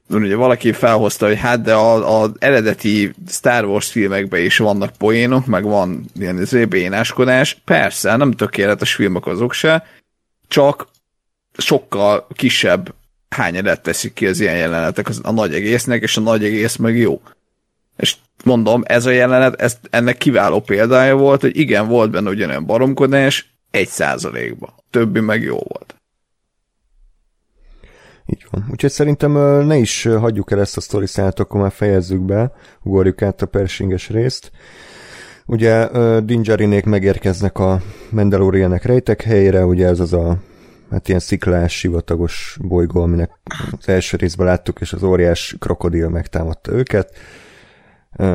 ugye valaki felhozta, hogy hát de az eredeti Star Wars filmekben is vannak poénok, meg van ilyen bénáskodás. Persze, nem tökéletes filmek azok se, csak sokkal kisebb hányadat teszik ki az ilyen jelenetek a nagy egésznek, és a nagy egész meg jó. És mondom, ez a jelenet, ez, ennek kiváló példája volt, hogy igen, volt benne ugyanolyan baromkodás, egy százalékban. Többi meg jó volt. Így van. Úgyhogy szerintem ne is hagyjuk el ezt a sztori szállat, akkor már fejezzük be, ugorjuk át a persinges részt. Ugye Dinjarinék megérkeznek a Mandalorianek rejtek helyére, ugye ez az a hát ilyen sziklás, sivatagos bolygó, aminek az első részben láttuk, és az óriás krokodil megtámadta őket.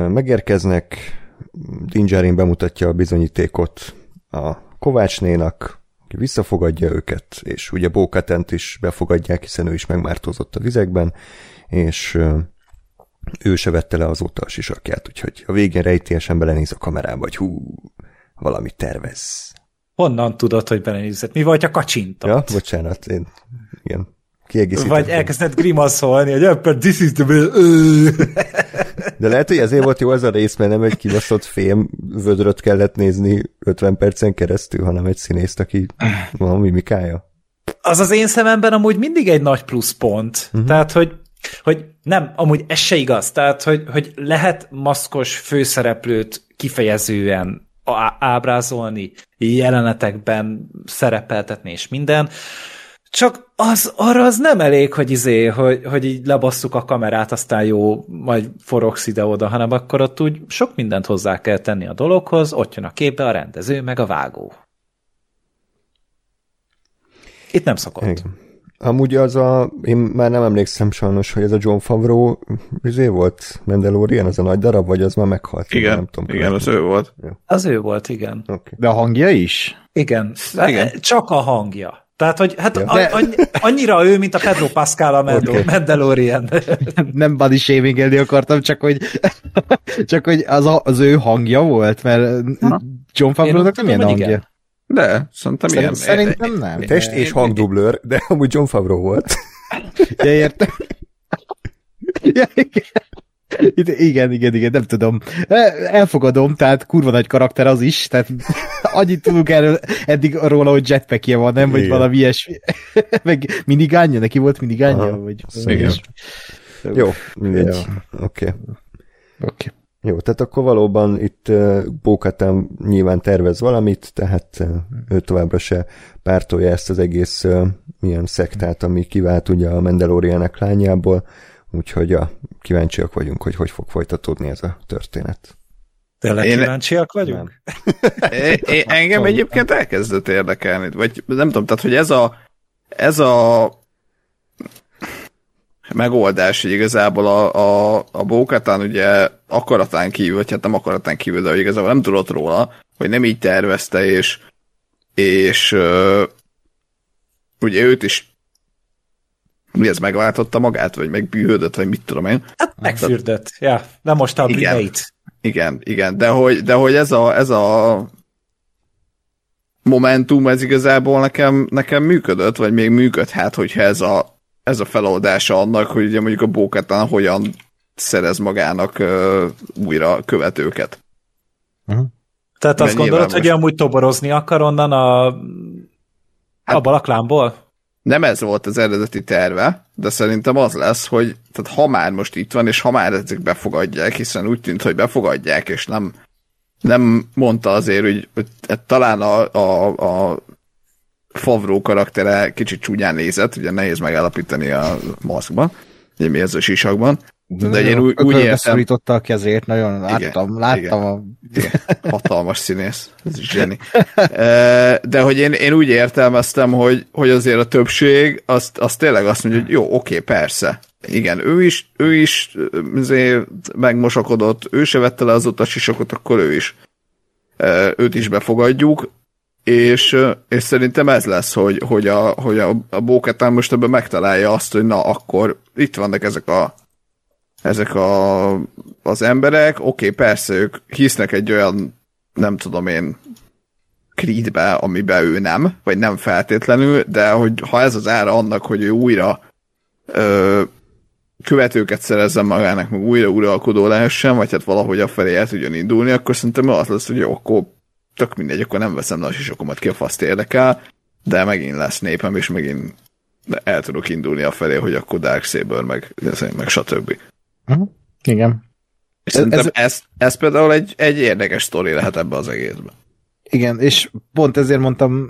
Megérkeznek, Dinjarin bemutatja a bizonyítékot a Kovácsnénak, aki visszafogadja őket, és ugye Bókatent is befogadják, hiszen ő is megmártózott a vizekben, és ő se vette le azóta a sisakját, úgyhogy a végén rejtélyesen belenéz a kamerába, hogy hú, valami tervez. Honnan tudod, hogy belenézett? Mi vagy a kacsintott? Ja, bocsánat, én igen, kiegészítettem. Vagy elkezdett grimaszolni, hogy akkor this is the. De lehet, hogy ezért volt jó ez a rész, mert nem egy kibaszott fém vödröt kellett nézni 50 percen keresztül, hanem egy színészt, aki van mimikája. Az az én szememben amúgy mindig egy nagy pluszpont. Uh-huh. Tehát, hogy hogy nem, amúgy ez se igaz, tehát, hogy, hogy lehet maszkos főszereplőt kifejezően ábrázolni, jelenetekben szerepeltetni és minden, csak az, arra az nem elég, hogy izé, hogy, hogy így lebasszuk a kamerát, aztán jó, majd forogsz ide-oda, hanem akkor ott úgy sok mindent hozzá kell tenni a dologhoz, ott jön a képbe a rendező, meg a vágó. Itt nem szokott. Igen. Amúgy az a, én már nem emlékszem sajnos, hogy ez a John Favreau izé volt, Mandalorian, az a nagy darab, vagy az már meghalt? Igen, nem tudom, igen, az ő volt. Ja. Az ő volt, igen. Okay. De a hangja is? Igen. igen. Csak a hangja. Tehát, hogy hát ja. De... annyira ő, mint a Pedro Pascal a Mandal- okay. Mandalorian. [laughs] nem body shaming akartam, csak hogy, [laughs] csak hogy az, a, az ő hangja volt, mert Na. John Favreau-nak nem ilyen hangja. Igen. De, szerintem ilyen. Szerintem nem. Test és hangdublőr, de amúgy John Favreau volt. [laughs] ja, értem. ja, igen. Igen, igen, igen, nem tudom. Elfogadom, tehát kurva nagy karakter az is, tehát annyit tudunk erről eddig róla, hogy jetpackje van, nem? Vagy igen. valami ilyesmi. [laughs] Meg minigánja, neki volt minigánja? Aha, vagy igen. Jó, mindegy. Oké. Okay. Oké. Okay. Jó, tehát akkor valóban itt Bókatán nyilván tervez valamit, tehát uh, ő továbbra se pártolja ezt az egész milyen szektát, ami kivált ugye a Mandalorianek lányából, úgyhogy ja, kíváncsiak vagyunk, hogy hogy fog folytatódni ez a történet. Tényleg én... kíváncsiak vagyunk? [laughs] é, é, engem egyébként elkezdett érdekelni, vagy nem tudom, tehát hogy ez a ez a megoldás, hogy igazából a, a, a Bókatán ugye akaratán kívül, vagy hát nem akaratán kívül, de igazából nem tudott róla, hogy nem így tervezte, és, és ugye őt is mi ez megváltotta magát, vagy megbűhődött, vagy mit tudom én. Hát megfürdött, ja. Nem most a igen, igen, igen, de hogy, de hogy ez a, ez a momentum, ez igazából nekem, nekem működött, vagy még működhet, hogyha ez a, ez a feloldása annak, hogy ugye mondjuk a Bókatán hogyan szerez magának uh, újra követőket. Uh-huh. Tehát azt gondolod, hogy amúgy toborozni akar onnan a, hát, a balaklámból? Nem ez volt az eredeti terve, de szerintem az lesz, hogy tehát ha már most itt van, és ha már ezek befogadják, hiszen úgy tűnt, hogy befogadják, és nem, nem mondta azért, hogy, hogy talán a, a, a Favró karaktere kicsit csúnyán nézett, ugye nehéz megállapítani a maszkban, ugye mi ez a sisakban, de, de én úgy, úgy értem... a kezét, nagyon láttam, igen, láttam igen, a... Igen, hatalmas színész, ez is zseni. [laughs] De hogy én, én úgy értelmeztem, hogy, hogy azért a többség, azt, azt tényleg azt mondja, hogy jó, oké, persze. Igen, ő is, ő is megmosakodott, ő se vette le az utasisakot, akkor ő is. Őt is befogadjuk, és, és szerintem ez lesz, hogy, hogy a, hogy a, a Bóketán most ebben megtalálja azt, hogy na akkor itt vannak ezek a ezek a, az emberek, oké, okay, persze ők hisznek egy olyan, nem tudom én, creedbe, amiben ő nem, vagy nem feltétlenül, de hogy ha ez az ára annak, hogy ő újra ö, követőket szerezzen magának, meg újra uralkodó lehessen, vagy hát valahogy afelé el tudjon indulni, akkor szerintem az lesz, hogy jó, akkor tök mindegy, akkor nem veszem nagy sisokomat ki, a faszt érdekel, de megint lesz népem, és megint el tudok indulni afelé, hogy akkor Dark Saber, meg, meg stb. Uh-huh. Igen. És ez, ez, ez, ez például egy, egy érdekes sztori lehet ebbe az egészben. Igen, és pont ezért mondtam,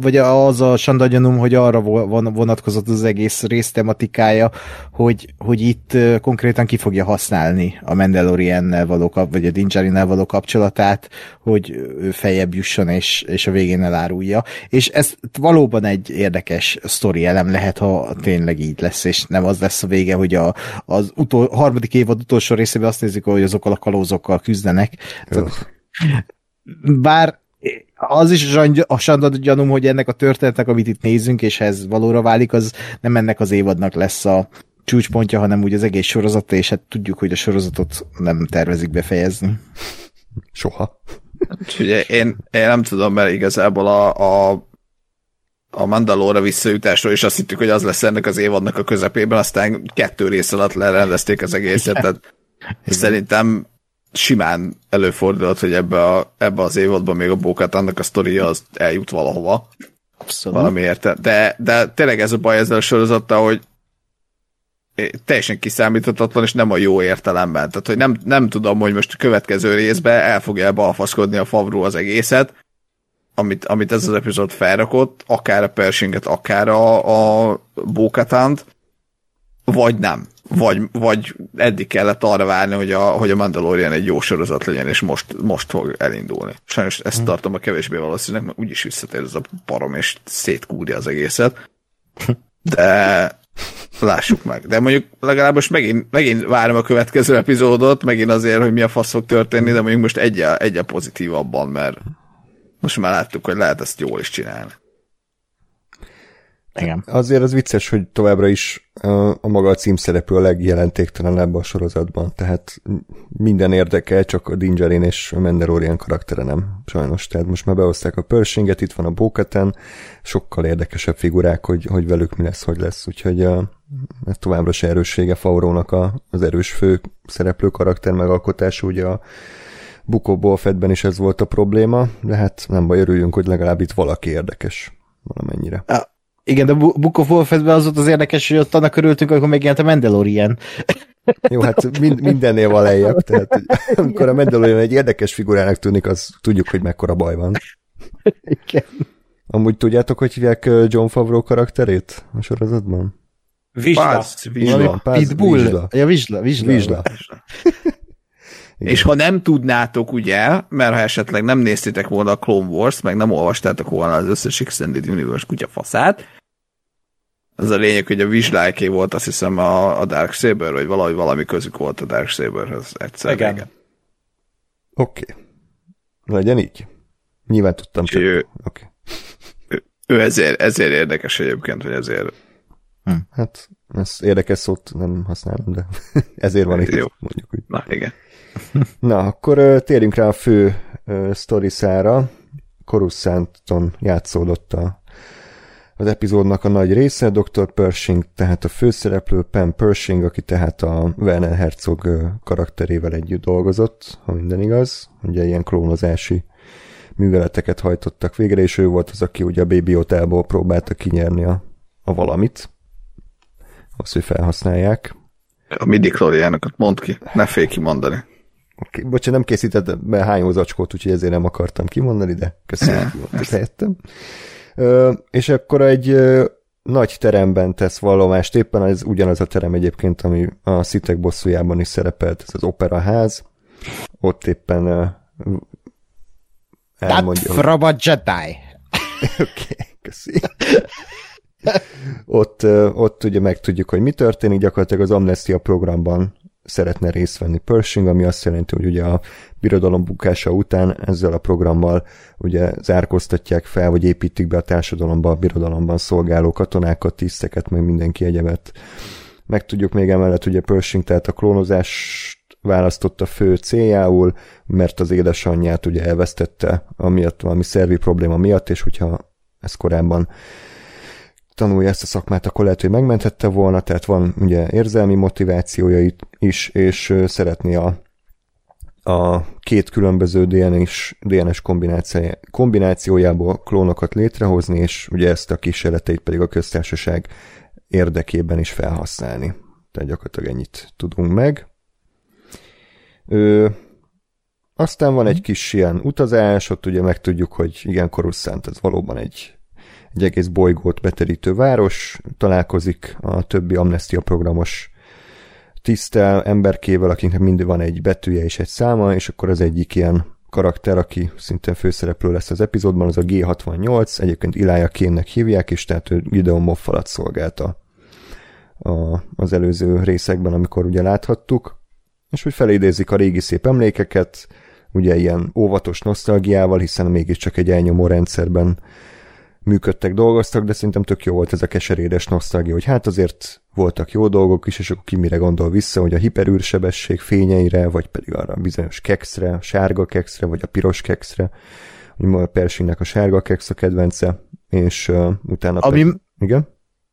vagy az a sandagyanum, hogy arra vonatkozott az egész rész tematikája, hogy, hogy itt konkrétan ki fogja használni a Mandalorian-nel való, vagy a Dinjarin-nel való kapcsolatát, hogy ő feljebb jusson, és, és a végén elárulja. És ez valóban egy érdekes sztori elem lehet, ha tényleg így lesz, és nem az lesz a vége, hogy a, az utol, harmadik évad utolsó részében azt nézik, hogy azokkal a kalózokkal küzdenek. Bár az is a sandad gyanúm, hogy ennek a történetnek, amit itt nézünk, és ez valóra válik, az nem ennek az évadnak lesz a csúcspontja, hanem úgy az egész sorozat, és hát tudjuk, hogy a sorozatot nem tervezik befejezni. Soha. Ugye én, én nem tudom, mert igazából a, a a Mandalore visszajutásról, és azt hittük, hogy az lesz ennek az évadnak a közepében, aztán kettő rész alatt lerendezték az egészet, tehát szerintem simán előfordulhat, hogy ebbe, a, ebbe az évadban még a bókát annak a sztoria az eljut valahova. Abszolút. Valamiért. De, de tényleg ez a baj ezzel a sorozattal, hogy teljesen kiszámíthatatlan, és nem a jó értelemben. Tehát, hogy nem, nem tudom, hogy most a következő részben el fogja balfaszkodni a Favró az egészet, amit, amit ez az epizód felrakott, akár a Pershinget, akár a, a Bókatánt, vagy nem vagy, vagy eddig kellett arra várni, hogy a, hogy a Mandalorian egy jó sorozat legyen, és most, most fog elindulni. Sajnos ezt hmm. tartom a kevésbé valószínűleg, mert úgyis visszatér ez a parom, és szétkúrja az egészet. De lássuk meg. De mondjuk legalább most megint, megint várom a következő epizódot, megint azért, hogy mi a fasz fog történni, de mondjuk most egyel, egyel pozitívabban, mert most már láttuk, hogy lehet ezt jól is csinálni. Igen. Azért az vicces, hogy továbbra is a maga a címszereplő a legjelentéktelenebb a sorozatban, tehát minden érdekel, csak a Dingerin és a Mandalorian karaktere nem, sajnos. Tehát most már behozták a Pershinget, itt van a Bóketen, sokkal érdekesebb figurák, hogy, hogy velük mi lesz, hogy lesz, úgyhogy a, ez továbbra se erőssége Faurónak a, az erős fő szereplő karakter megalkotása, ugye a Bukóból Fedben is ez volt a probléma, de hát nem baj, örüljünk, hogy legalább itt valaki érdekes valamennyire. A igen, de Book of Wolfenben az volt az érdekes, hogy ott annak örültünk, amikor megjelent a Mandalorian. [laughs] Jó, hát mind, mindennél van lejjebb, tehát [laughs] amikor a Mandalorian egy érdekes figurának tűnik, az tudjuk, hogy mekkora baj van. [laughs] Igen. Amúgy tudjátok, hogy hívják John Favreau karakterét a sorozatban? Vizsla. Vizsla. Pitbull. Vizsla. Ja, Vizsla. Vizsla. Vizsla. Igen. És ha nem tudnátok, ugye, mert ha esetleg nem néztétek volna a Clone Wars, meg nem olvastátok volna az összes Extended Universe kutyafaszát, az a lényeg, hogy a vizslájké volt azt hiszem a, a Dark Saber, vagy valahogy valami közük volt a Dark Saberhez egyszer. Igen. Oké. Okay. Legyen így. Nyilván tudtam csak. Ő, Oké. ő ezért, ezért érdekes egyébként, hogy ezért Hát, ez érdekes szót nem használom, de [laughs] ezért van itt, Jó. mondjuk úgy. Na, igen. [laughs] Na, akkor térjünk rá a fő ö, sztoriszára. Coruscanton játszódott a, az epizódnak a nagy része, Dr. Pershing, tehát a főszereplő, Pam Pershing, aki tehát a Werner Herzog karakterével együtt dolgozott, ha minden igaz. Ugye ilyen klónozási műveleteket hajtottak végre, és ő volt az, aki ugye a Baby Hotelból próbálta kinyerni a, a valamit, azt, hogy felhasználják. A midi klóriánokat mondd ki, ne félj kimondani. Okay, bocsánat, nem készítettem be hányó zacskót, úgyhogy ezért nem akartam kimondani, de köszönöm, hogy helyettem. És akkor egy nagy teremben tesz vallomást, éppen ez ugyanaz a terem egyébként, ami a Szitek bosszújában is szerepelt, ez az operaház. Ott éppen elmondja, hogy from a Jedi. [laughs] Oké, köszi. ott, ott ugye megtudjuk, hogy mi történik, gyakorlatilag az Amnestia programban szeretne részt venni Pershing, ami azt jelenti, hogy ugye a birodalom bukása után ezzel a programmal ugye zárkóztatják fel, vagy építik be a társadalomba, a birodalomban szolgáló katonákat, tiszteket, meg mindenki egyebet. Megtudjuk még emellett, ugye Pershing tehát a klónozást választotta fő céljául, mert az édesanyját ugye elvesztette, amiatt valami szervi probléma miatt, és hogyha ez korábban tanulja ezt a szakmát, akkor lehet, hogy megmenthette volna, tehát van ugye érzelmi motivációja is, és szeretné a, a két különböző DNS, DNS kombinációjá- kombinációjából klónokat létrehozni, és ugye ezt a kísérleteit pedig a köztársaság érdekében is felhasználni. Tehát gyakorlatilag ennyit tudunk meg. Ö, aztán van egy kis ilyen utazás, ott ugye megtudjuk, hogy igen, Coruscant ez valóban egy egy egész bolygót beterítő város, találkozik a többi amnestia programos tisztel emberkével, akiknek mindig van egy betűje és egy száma, és akkor az egyik ilyen karakter, aki szintén főszereplő lesz az epizódban, az a G68, egyébként Ilája Kénnek hívják, és tehát ő Gideon Moffalat szolgálta a, az előző részekben, amikor ugye láthattuk, és hogy felidézik a régi szép emlékeket, ugye ilyen óvatos nosztalgiával, hiszen mégiscsak egy elnyomó rendszerben működtek, dolgoztak, de szerintem tök jó volt ez a keserédes nosztalgia, hogy hát azért voltak jó dolgok is, és akkor ki mire gondol vissza, hogy a hiperűrsebesség fényeire, vagy pedig arra a bizonyos kekszre, a sárga kekszre, vagy a piros kekszre, hogy a Pershingnek a sárga keksz a kedvence, és uh, utána... Ami, pedig- Igen?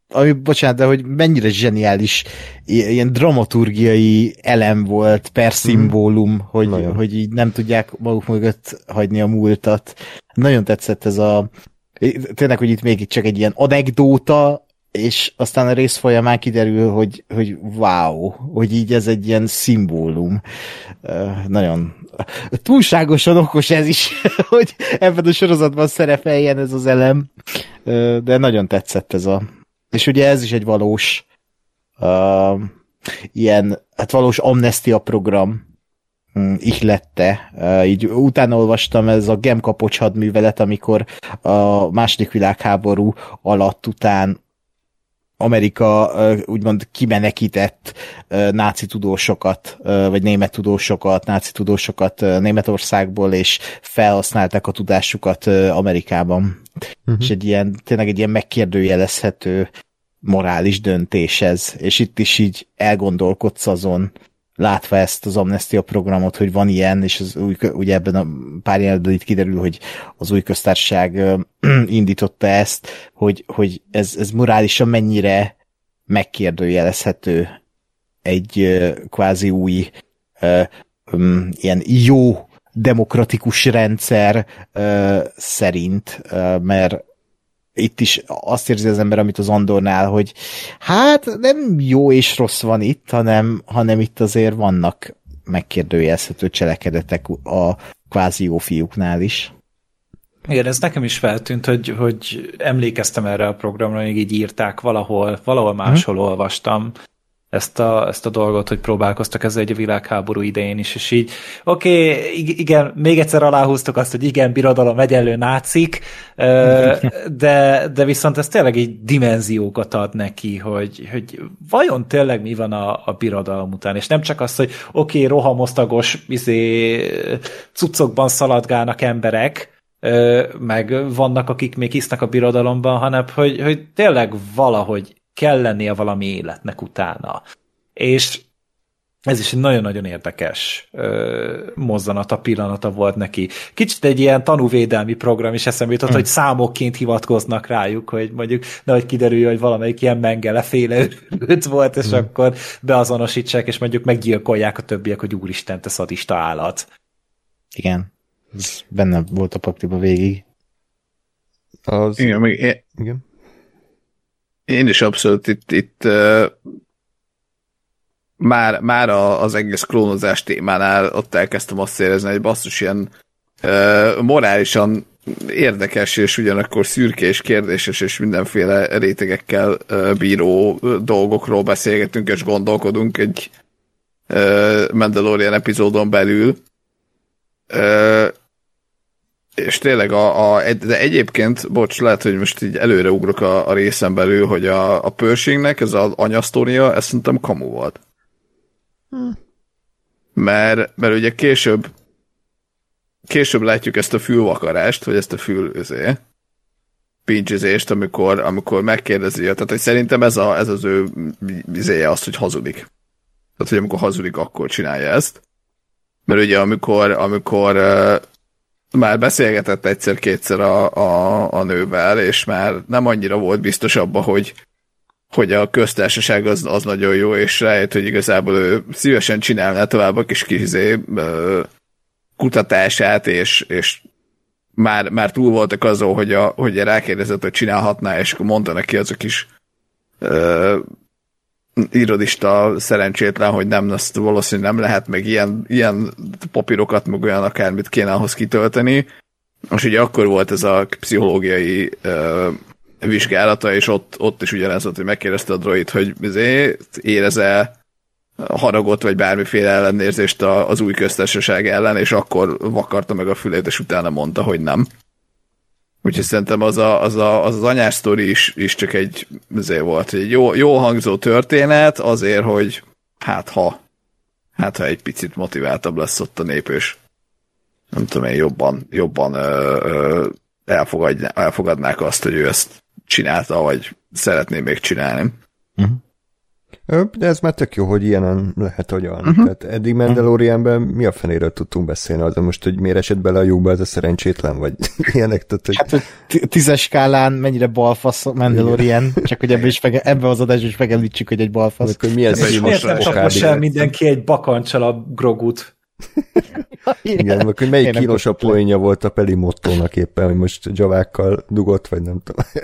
ami, bocsánat, de hogy mennyire zseniális ilyen dramaturgiai elem volt per szimbólum, hogy, Nagyon. hogy így nem tudják maguk mögött hagyni a múltat. Nagyon tetszett ez a tényleg, hogy itt még csak egy ilyen anekdóta, és aztán a rész folyamán kiderül, hogy, hogy wow, hogy így ez egy ilyen szimbólum. Nagyon túlságosan okos ez is, [laughs] hogy ebben a sorozatban szerepeljen ez az elem, de nagyon tetszett ez a... És ugye ez is egy valós uh, ilyen, hát valós amnestia program, mm, ihlette. Uh, így utána olvastam, ez a Gemkapocs hadművelet, amikor a második világháború alatt után Amerika úgymond kimenekített náci tudósokat, vagy német tudósokat, náci tudósokat Németországból, és felhasználták a tudásukat Amerikában. Uh-huh. És egy ilyen, tényleg egy ilyen megkérdőjelezhető morális döntés ez, és itt is így elgondolkodsz azon, látva ezt az amnestia programot, hogy van ilyen, és az új, ugye ebben a pár jelenetben itt kiderül, hogy az új köztársaság [clears throat] indította ezt, hogy, hogy ez, ez morálisan mennyire megkérdőjelezhető egy kvázi új ilyen jó demokratikus rendszer szerint, mert itt is azt érzi az ember, amit az Andornál, hogy hát nem jó és rossz van itt, hanem, hanem itt azért vannak megkérdőjelezhető cselekedetek a kvázi jó fiúknál is. Igen, ez nekem is feltűnt, hogy, hogy emlékeztem erre a programra, hogy így írták valahol, valahol máshol olvastam ezt a, ezt a dolgot, hogy próbálkoztak ezzel egy világháború idején is, és így, oké, okay, igen, még egyszer aláhúztuk azt, hogy igen, birodalom egyenlő nácik, [laughs] de, de viszont ez tényleg egy dimenziókat ad neki, hogy, hogy vajon tényleg mi van a, a birodalom után, és nem csak az, hogy oké, okay, rohamosztagos izé, cuccokban szaladgálnak emberek, meg vannak, akik még hisznek a birodalomban, hanem hogy, hogy tényleg valahogy kell lennie valami életnek utána. És ez is egy nagyon-nagyon érdekes ö, mozzanata, pillanata volt neki. Kicsit egy ilyen tanúvédelmi program is eszembe jutott, hmm. hogy számokként hivatkoznak rájuk, hogy mondjuk nehogy kiderüljön, hogy valamelyik ilyen mengele féle volt, és hmm. akkor beazonosítsák, és mondjuk meggyilkolják a többiek, hogy úristen, te szadista állat. Igen. Ez benne volt a paktiba végig. Az... Igen, én... Igen. Én is abszolút itt, itt már, már a, az egész klónozás témánál ott elkezdtem azt érezni, hogy basszus ilyen morálisan érdekes és ugyanakkor szürkés, kérdéses és mindenféle rétegekkel bíró dolgokról beszélgetünk és gondolkodunk egy uh, Mandalorian epizódon belül. És tényleg a, a, de egyébként, bocs, lehet, hogy most így előre ugrok a, a részen belül, hogy a, a Pershingnek ez az anyasztória, ez szerintem kamu volt. Hm. Mert, mert ugye később később látjuk ezt a fülvakarást, vagy ezt a fül özé, pincsizést, amikor, amikor megkérdezi, tehát hogy szerintem ez, a, ez az ő izéje az, hogy hazudik. Tehát, hogy amikor hazudik, akkor csinálja ezt. Mert ugye amikor, amikor már beszélgetett egyszer-kétszer a, a, a nővel, és már nem annyira volt biztos abba, hogy, hogy a köztársaság az, az nagyon jó, és rájött, hogy igazából ő szívesen csinálná tovább a kis kizé kutatását, és, és már, már túl voltak azon, hogy, a, hogy rákérdezett, hogy csinálhatná, és akkor mondta neki az a kis ö, irodista szerencsétlen, hogy nem, azt valószínűleg nem lehet, meg ilyen, ilyen papírokat, meg olyan akármit kéne ahhoz kitölteni. Most ugye akkor volt ez a pszichológiai uh, vizsgálata, és ott, ott is ugyanez volt, hogy megkérdezte a droid, hogy érez-e haragot, vagy bármiféle ellenérzést az új köztársaság ellen, és akkor vakarta meg a fülét, és utána mondta, hogy nem. Úgyhogy szerintem az a, az, a, az, az anyás sztori is, is csak egy azért volt, egy jó, jó hangzó történet, azért, hogy hát ha hát ha egy picit motiváltabb lesz ott a nép, és nem tudom én, jobban, jobban ö, ö, elfogadnák azt, hogy ő ezt csinálta, vagy szeretné még csinálni. Uh-huh. De ez már tök jó, hogy ilyenen lehet olyan. Uh-huh. Tehát eddig Mandalorianben mi a fenéről tudtunk beszélni, az most, hogy miért esett bele a lyukba ez a szerencsétlen, vagy [laughs] ilyenek. Tehát, hogy... Hát, hogy tízes skálán mennyire balfasz Mandalorian, csak hogy ebbe, is fege, ebbe az adásban is megemlítsük, hogy egy balfasz. Hogy milyen Miért nem mindenki egy bakancsal a grogut? Igen, vagy hogy melyik kínosabb poénja volt a Peli mottónak éppen, hogy most javákkal dugott, vagy nem tudom ez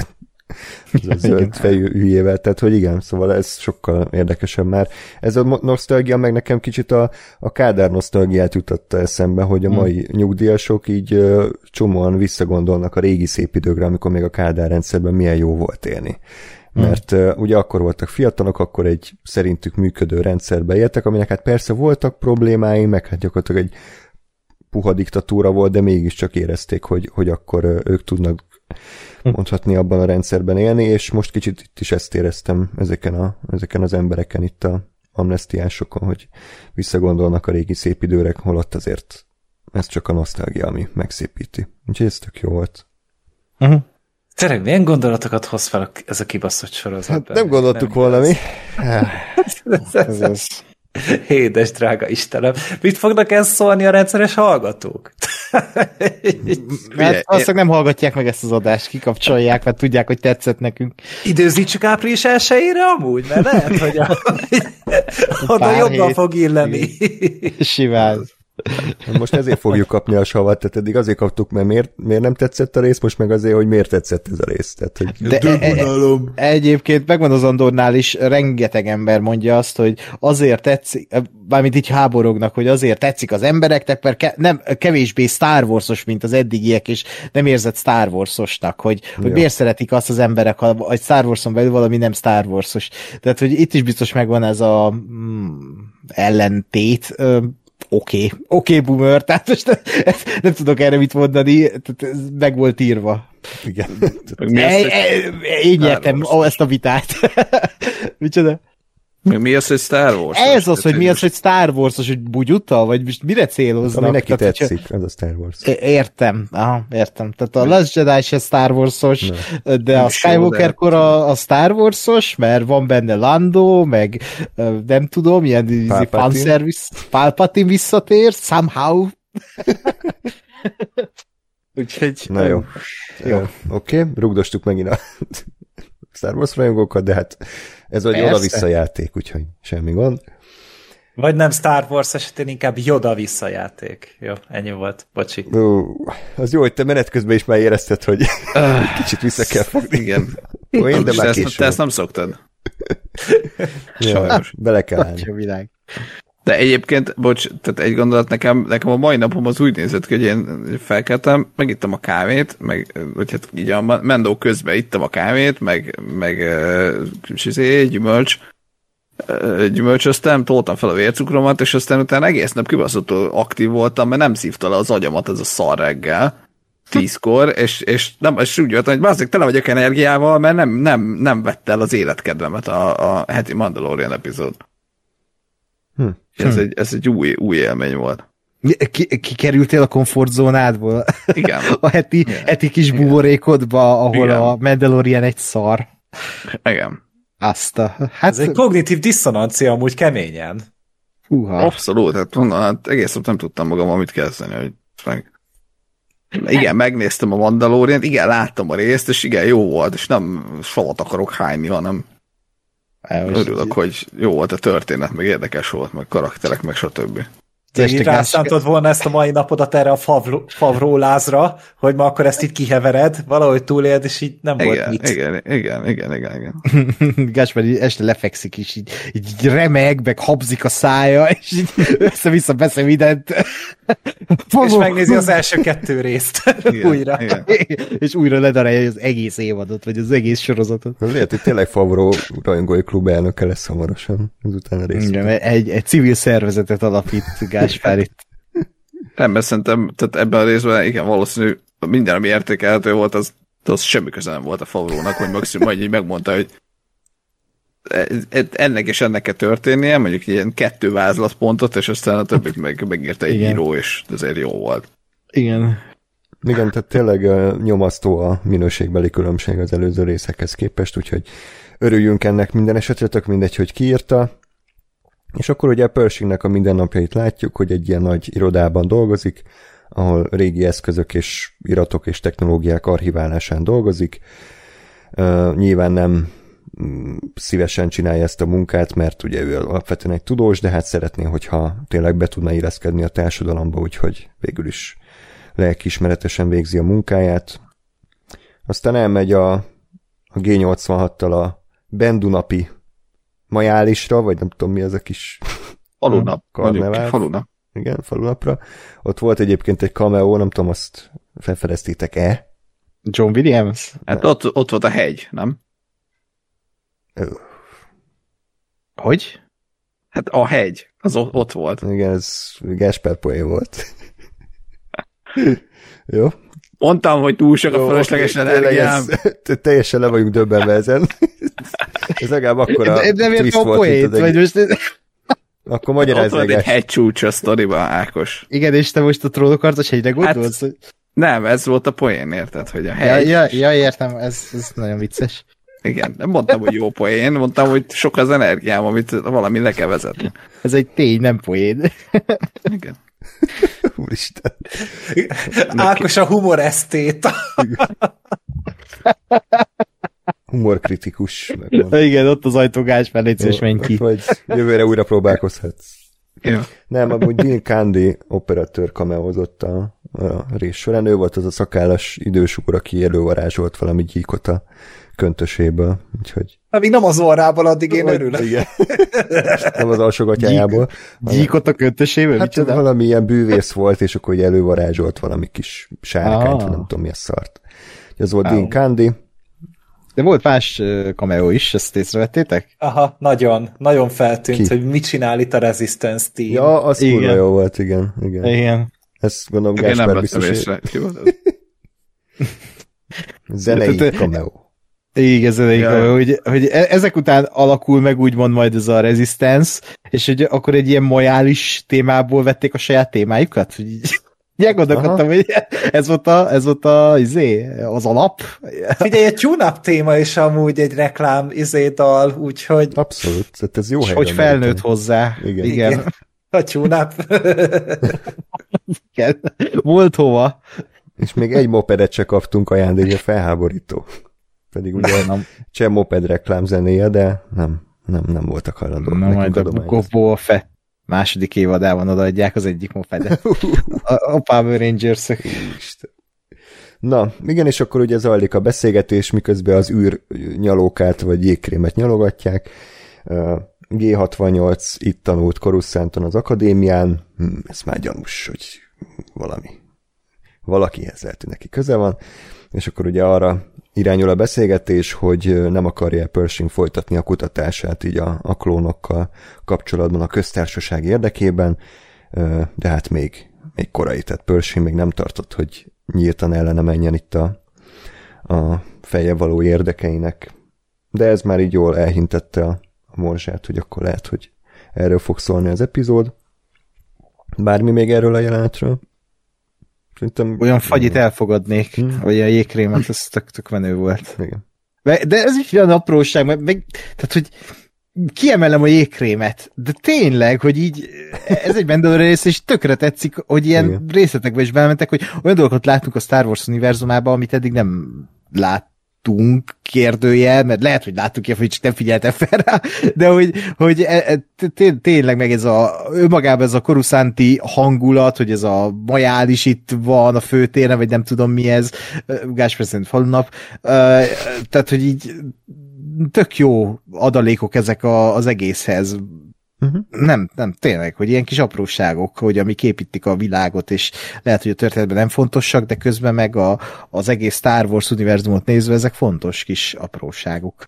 a zöld fejű hülyével, tehát hogy igen, szóval ez sokkal érdekesebb már. Ez a nosztalgia meg nekem kicsit a, a Kádár nosztalgiát jutatta eszembe, hogy a hmm. mai hmm. nyugdíjasok így csomóan visszagondolnak a régi szép időkre, amikor még a Kádár rendszerben milyen jó volt élni. Hmm. Mert uh, ugye akkor voltak fiatalok, akkor egy szerintük működő rendszerbe éltek, aminek hát persze voltak problémái, meg hát gyakorlatilag egy puha diktatúra volt, de mégiscsak érezték, hogy, hogy akkor ők tudnak mondhatni abban a rendszerben élni, és most kicsit itt is ezt éreztem ezeken, a, ezeken az embereken itt a amnestiásokon, hogy visszagondolnak a régi szép időre, holott azért ez csak a nosztalgia, ami megszépíti. Úgyhogy ez tök jó volt. Uh-huh. Tényleg, milyen gondolatokat hoz fel ez a kibaszott sorozat? Hát nem gondoltuk nem volna mi. [laughs] ez, ez, [laughs] Édes drága Istenem, mit fognak ezt szólni a rendszeres hallgatók? [laughs] mert azt nem hallgatják meg ezt az adást, kikapcsolják, mert tudják, hogy tetszett nekünk. Időzítsük április elsőjére amúgy, mert lehet, hogy a, [laughs] oda jobban hét. fog illeni. Siváz. [laughs] Most ezért fogjuk kapni a savat, tehát eddig azért kaptuk, mert miért, miért nem tetszett a rész, most meg azért, hogy miért tetszett ez a rész. Tehát, hogy De e- e- egyébként megvan az Andornál is, rengeteg ember mondja azt, hogy azért tetszik, bármint így háborognak, hogy azért tetszik az embereknek, mert ke- nem, kevésbé Star Wars-os, mint az eddigiek, és nem érzett Star Wars-osnak, hogy, hogy Ja. miért szeretik azt az emberek, ha egy Star Wars-on belül valami nem Star Wars-os. Tehát, hogy itt is biztos megvan ez a mm, ellentét, oké, okay. oké, okay, boomer, tehát most nem, nem tudok erre mit mondani, tehát ez meg volt írva. igen. E, e, én nyertem ezt a vitát. [laughs] Micsoda? Mi az, hogy Star Wars? Ez az, hogy mi az, hogy Star Wars-os, hogy bugyuta, vagy most mire céloznak? Ami neki Tehát, hogyha- tetszik, az a Star Wars. Értem, aha, értem. Tehát a Last Jedi se Star Wars-os, de Nem a Skywalker de- kora a Star Wars-os, mert van benne Lando, meg nem tudom, ilyen izé Palpatine. fanservice, Palpatine visszatér, somehow. [laughs] Úgyhogy... Na jó. Jó. Oké, okay, rugdostuk megint a Star Wars rajongókat, de hát ez egy oda-vissza játék, úgyhogy semmi gond. Vagy nem Star Wars esetén inkább Yoda visszajáték. Jó, ennyi volt. Bocsi. Ó, az jó, hogy te menet közben is már érezted, hogy [laughs] kicsit vissza kell fogni. Igen. Én, de te, már ezt, te ezt nem szoktad. Sajnos. bele kell állni. Világ. De egyébként, bocs, tehát egy gondolat nekem, nekem a mai napom az úgy nézett hogy én felkeltem, megittem a kávét, meg, vagy hát így a mendó közben ittam a kávét, meg, meg uh, gyümölcs, gyümölcsöztem, toltam fel a vércukromat, és aztán utána egész nap kibaszottul aktív voltam, mert nem szívta le az agyamat ez a szar reggel, tízkor, és, és, nem, és úgy voltam, hogy baszzik, tele vagyok energiával, mert nem, nem, nem vette el az életkedvemet a, a heti Mandalorian epizód. Hm. Ez, egy, ez egy új, új élmény volt. Ki, kikerültél a komfortzónádból? Igen, [laughs] A heti, Igen. heti kis buborékodba, ahol Igen. a Mandalorian egy szar. igen. Azt a... Hát, Ez egy kognitív diszonancia amúgy keményen. húha. Abszolút, hát mondom, hát egész nap nem tudtam magam mit kezdeni, hogy meg... Igen, megnéztem a Mandalorian, igen, láttam a részt, és igen, jó volt, és nem savat akarok hányni, hanem örülök, hogy jó volt a történet, meg érdekes volt, meg karakterek, meg stb. Tényleg rászántod volna ezt a mai napodat erre a favro- favrólázra, hogy ma akkor ezt itt kihevered, valahogy túléled, és így nem volt Igen, mit. igen, igen, igen, igen, igen. [laughs] Gáspár este lefekszik, és így, így remeg, meg habzik a szája, és így össze-vissza beszél mindent. [laughs] És megnézi az első kettő részt [laughs] Igen, újra. Igen. és újra ledarálja az egész évadot, vagy az egész sorozatot. Lehet, hogy tényleg Favró rajongói klub elnöke lesz hamarosan ezután a rész. Igen, egy, egy civil szervezetet alapít Gáspár itt. Nem, mert szerintem tehát ebben a részben igen, valószínű minden, ami értékelhető volt, az, az semmi köze nem volt a Favrónak, hogy maximum majd így megmondta, hogy e- e- ennek és ennek kell történnie, mondjuk ilyen kettő vázlatpontot, és aztán a többit meg, megírta egy Igen. író, és ezért jó volt. Igen. Igen, tehát tényleg nyomasztó a minőségbeli különbség az előző részekhez képest, úgyhogy örüljünk ennek minden esetre, tök mindegy, hogy ki írta. És akkor ugye Pershingnek a mindennapjait látjuk, hogy egy ilyen nagy irodában dolgozik, ahol régi eszközök és iratok és technológiák archiválásán dolgozik. Uh, nyilván nem mm, szívesen csinálja ezt a munkát, mert ugye ő alapvetően egy tudós, de hát szeretné, hogyha tényleg be tudna illeszkedni a társadalomba, úgyhogy végül is lelkiismeretesen végzi a munkáját. Aztán elmegy a, a G86-tal a Bendunapi majálisra, vagy nem tudom mi az a kis Falunap, mondjuk, Karnevál. falunap. igen, falunapra. Ott volt egyébként egy cameo, nem tudom, azt felfedeztétek-e? John Williams? Hát ott, ott volt a hegy, nem? Ö, Hogy? Hát a hegy, az ott, volt. Igen, ez Gáspár poén volt. [laughs] Jó? Mondtam, hogy túl sok a fölösleges tényleg energiám. ez- te- Teljesen le vagyunk döbbenve ezen. Ez legalább akkora De, nem twist értem a volt, mint az vagy most... Akkor Ott magyarázz meg egy hegycsúcs a sztoriban, Ákos. Igen, és te most a trónokartos hegyre gondolsz? hogy... Nem, ez volt a poén, érted, hogy a Ja, hegy. ja, ja, értem, ez, ez nagyon vicces. Igen, nem mondtam, hogy jó poén, mondtam, hogy sok az energiám, amit valami le kell vezetni. Ez egy tény, nem poén. Igen. [laughs] Úristen. Ákos a humor esztét. Humorkritikus. Igen, ott az Gáspár, légy szíves, menj ki. Vagy jövőre újra próbálkozhatsz. Ja. Nem, amúgy Dean Candy operatőr kameózott a, a rész során. Ő volt az a szakállas idős úr, aki elővarázsolt valami gyíkot a köntöséből. Úgyhogy Amíg nem az orrából, addig én örülök. Igen. [laughs] nem az alsógatyájából. Gyíkot a köntöséből? Hát Micsoda? valami ilyen bűvész volt, és akkor ugye elővarázsolt valami kis sárkányt, Ah. nem tudom mi a szart. Ez volt Wow. Dean Candy. De volt más cameo is, ezt észrevettétek? Aha, nagyon, nagyon feltűnt, Ki? hogy mit csinál itt a Resistance Team. Ja, az Igen. kurva jó volt, igen. igen. Igen. Ezt gondolom Csak én nem Gáspár biztos, észre. [laughs] zenei cameo. Igen, ez Ja, hogy, hogy e- ezek után alakul meg úgymond majd ez a Resistance, és hogy akkor egy ilyen mojális témából vették a saját témájukat? Hogy így, [laughs] gondolkodtam, hogy ez volt, a, ez volt a, izé, az alap. Figyelj, egy tune-up téma is amúgy egy reklám izé dal, úgyhogy Abszolút, tehát ez jó És hogy felnőtt merítem. hozzá. Igen. Igen. Igen. a tune-up. Igen. Volt hova. És még egy mopedet se kaptunk ajándékba, felháborító. Pedig [laughs] ugye Nem, cseh moped reklám zenéje, de nem, nem, nem voltak hajlandóak nem majd a Book of Boba Fett második évadában odaadják az egyik mopedet. [laughs] A, a Power rangers Isten. Na, igen, és akkor ugye zajlik a beszélgetés, miközben az űr nyalókát vagy jégkrémet nyalogatják. Ö, G68 itt tanult Coruscanton az akadémián, hm, ez már gyanús, hogy valami, valakihez lehet, hogy neki köze van, és akkor ugye arra irányul a beszélgetés, hogy nem akarja Pershing folytatni a kutatását így a, a klónokkal kapcsolatban a köztársaság érdekében, de hát még, még korai, tehát Pershing még nem tartott, hogy nyíltan ellene menjen itt a, a feje való érdekeinek. De ez már így jól elhintette a, a morzsát, hogy akkor lehet, hogy erről fog szólni az epizód. Bármi még erről a jelenetről? Szerintem... Olyan fagyit elfogadnék, Hmm. vagy a jégkrémet, ez tök, tök menő volt. Igen. De ez is olyan apróság, meg, meg tehát, hogy kiemelem a jégkrémet, de tényleg, hogy így, ez egy Mandalorian rész, és tökre tetszik, hogy ilyen Igen. Részletekbe is belementek, hogy olyan dolgokat látunk a Star Wars univerzumában, amit eddig nem láttunk, kérdője, mert lehet, hogy láttuk ilyen, hogy csak nem figyeltem fel rá, de hogy, hogy e- e- té- tényleg meg ez a, önmagában ez a koruszánti hangulat, hogy ez a majál is itt van a főtéren, vagy nem tudom mi ez, Gáspár szerint falunap, tehát, hogy így tök jó adalékok ezek a, az egészhez. Uh-huh. Nem, nem, tényleg, hogy ilyen kis apróságok, hogy amik építik a világot, és lehet, hogy a történetben nem fontosak, de közben meg a, az egész Star Wars univerzumot nézve ezek fontos kis apróságok.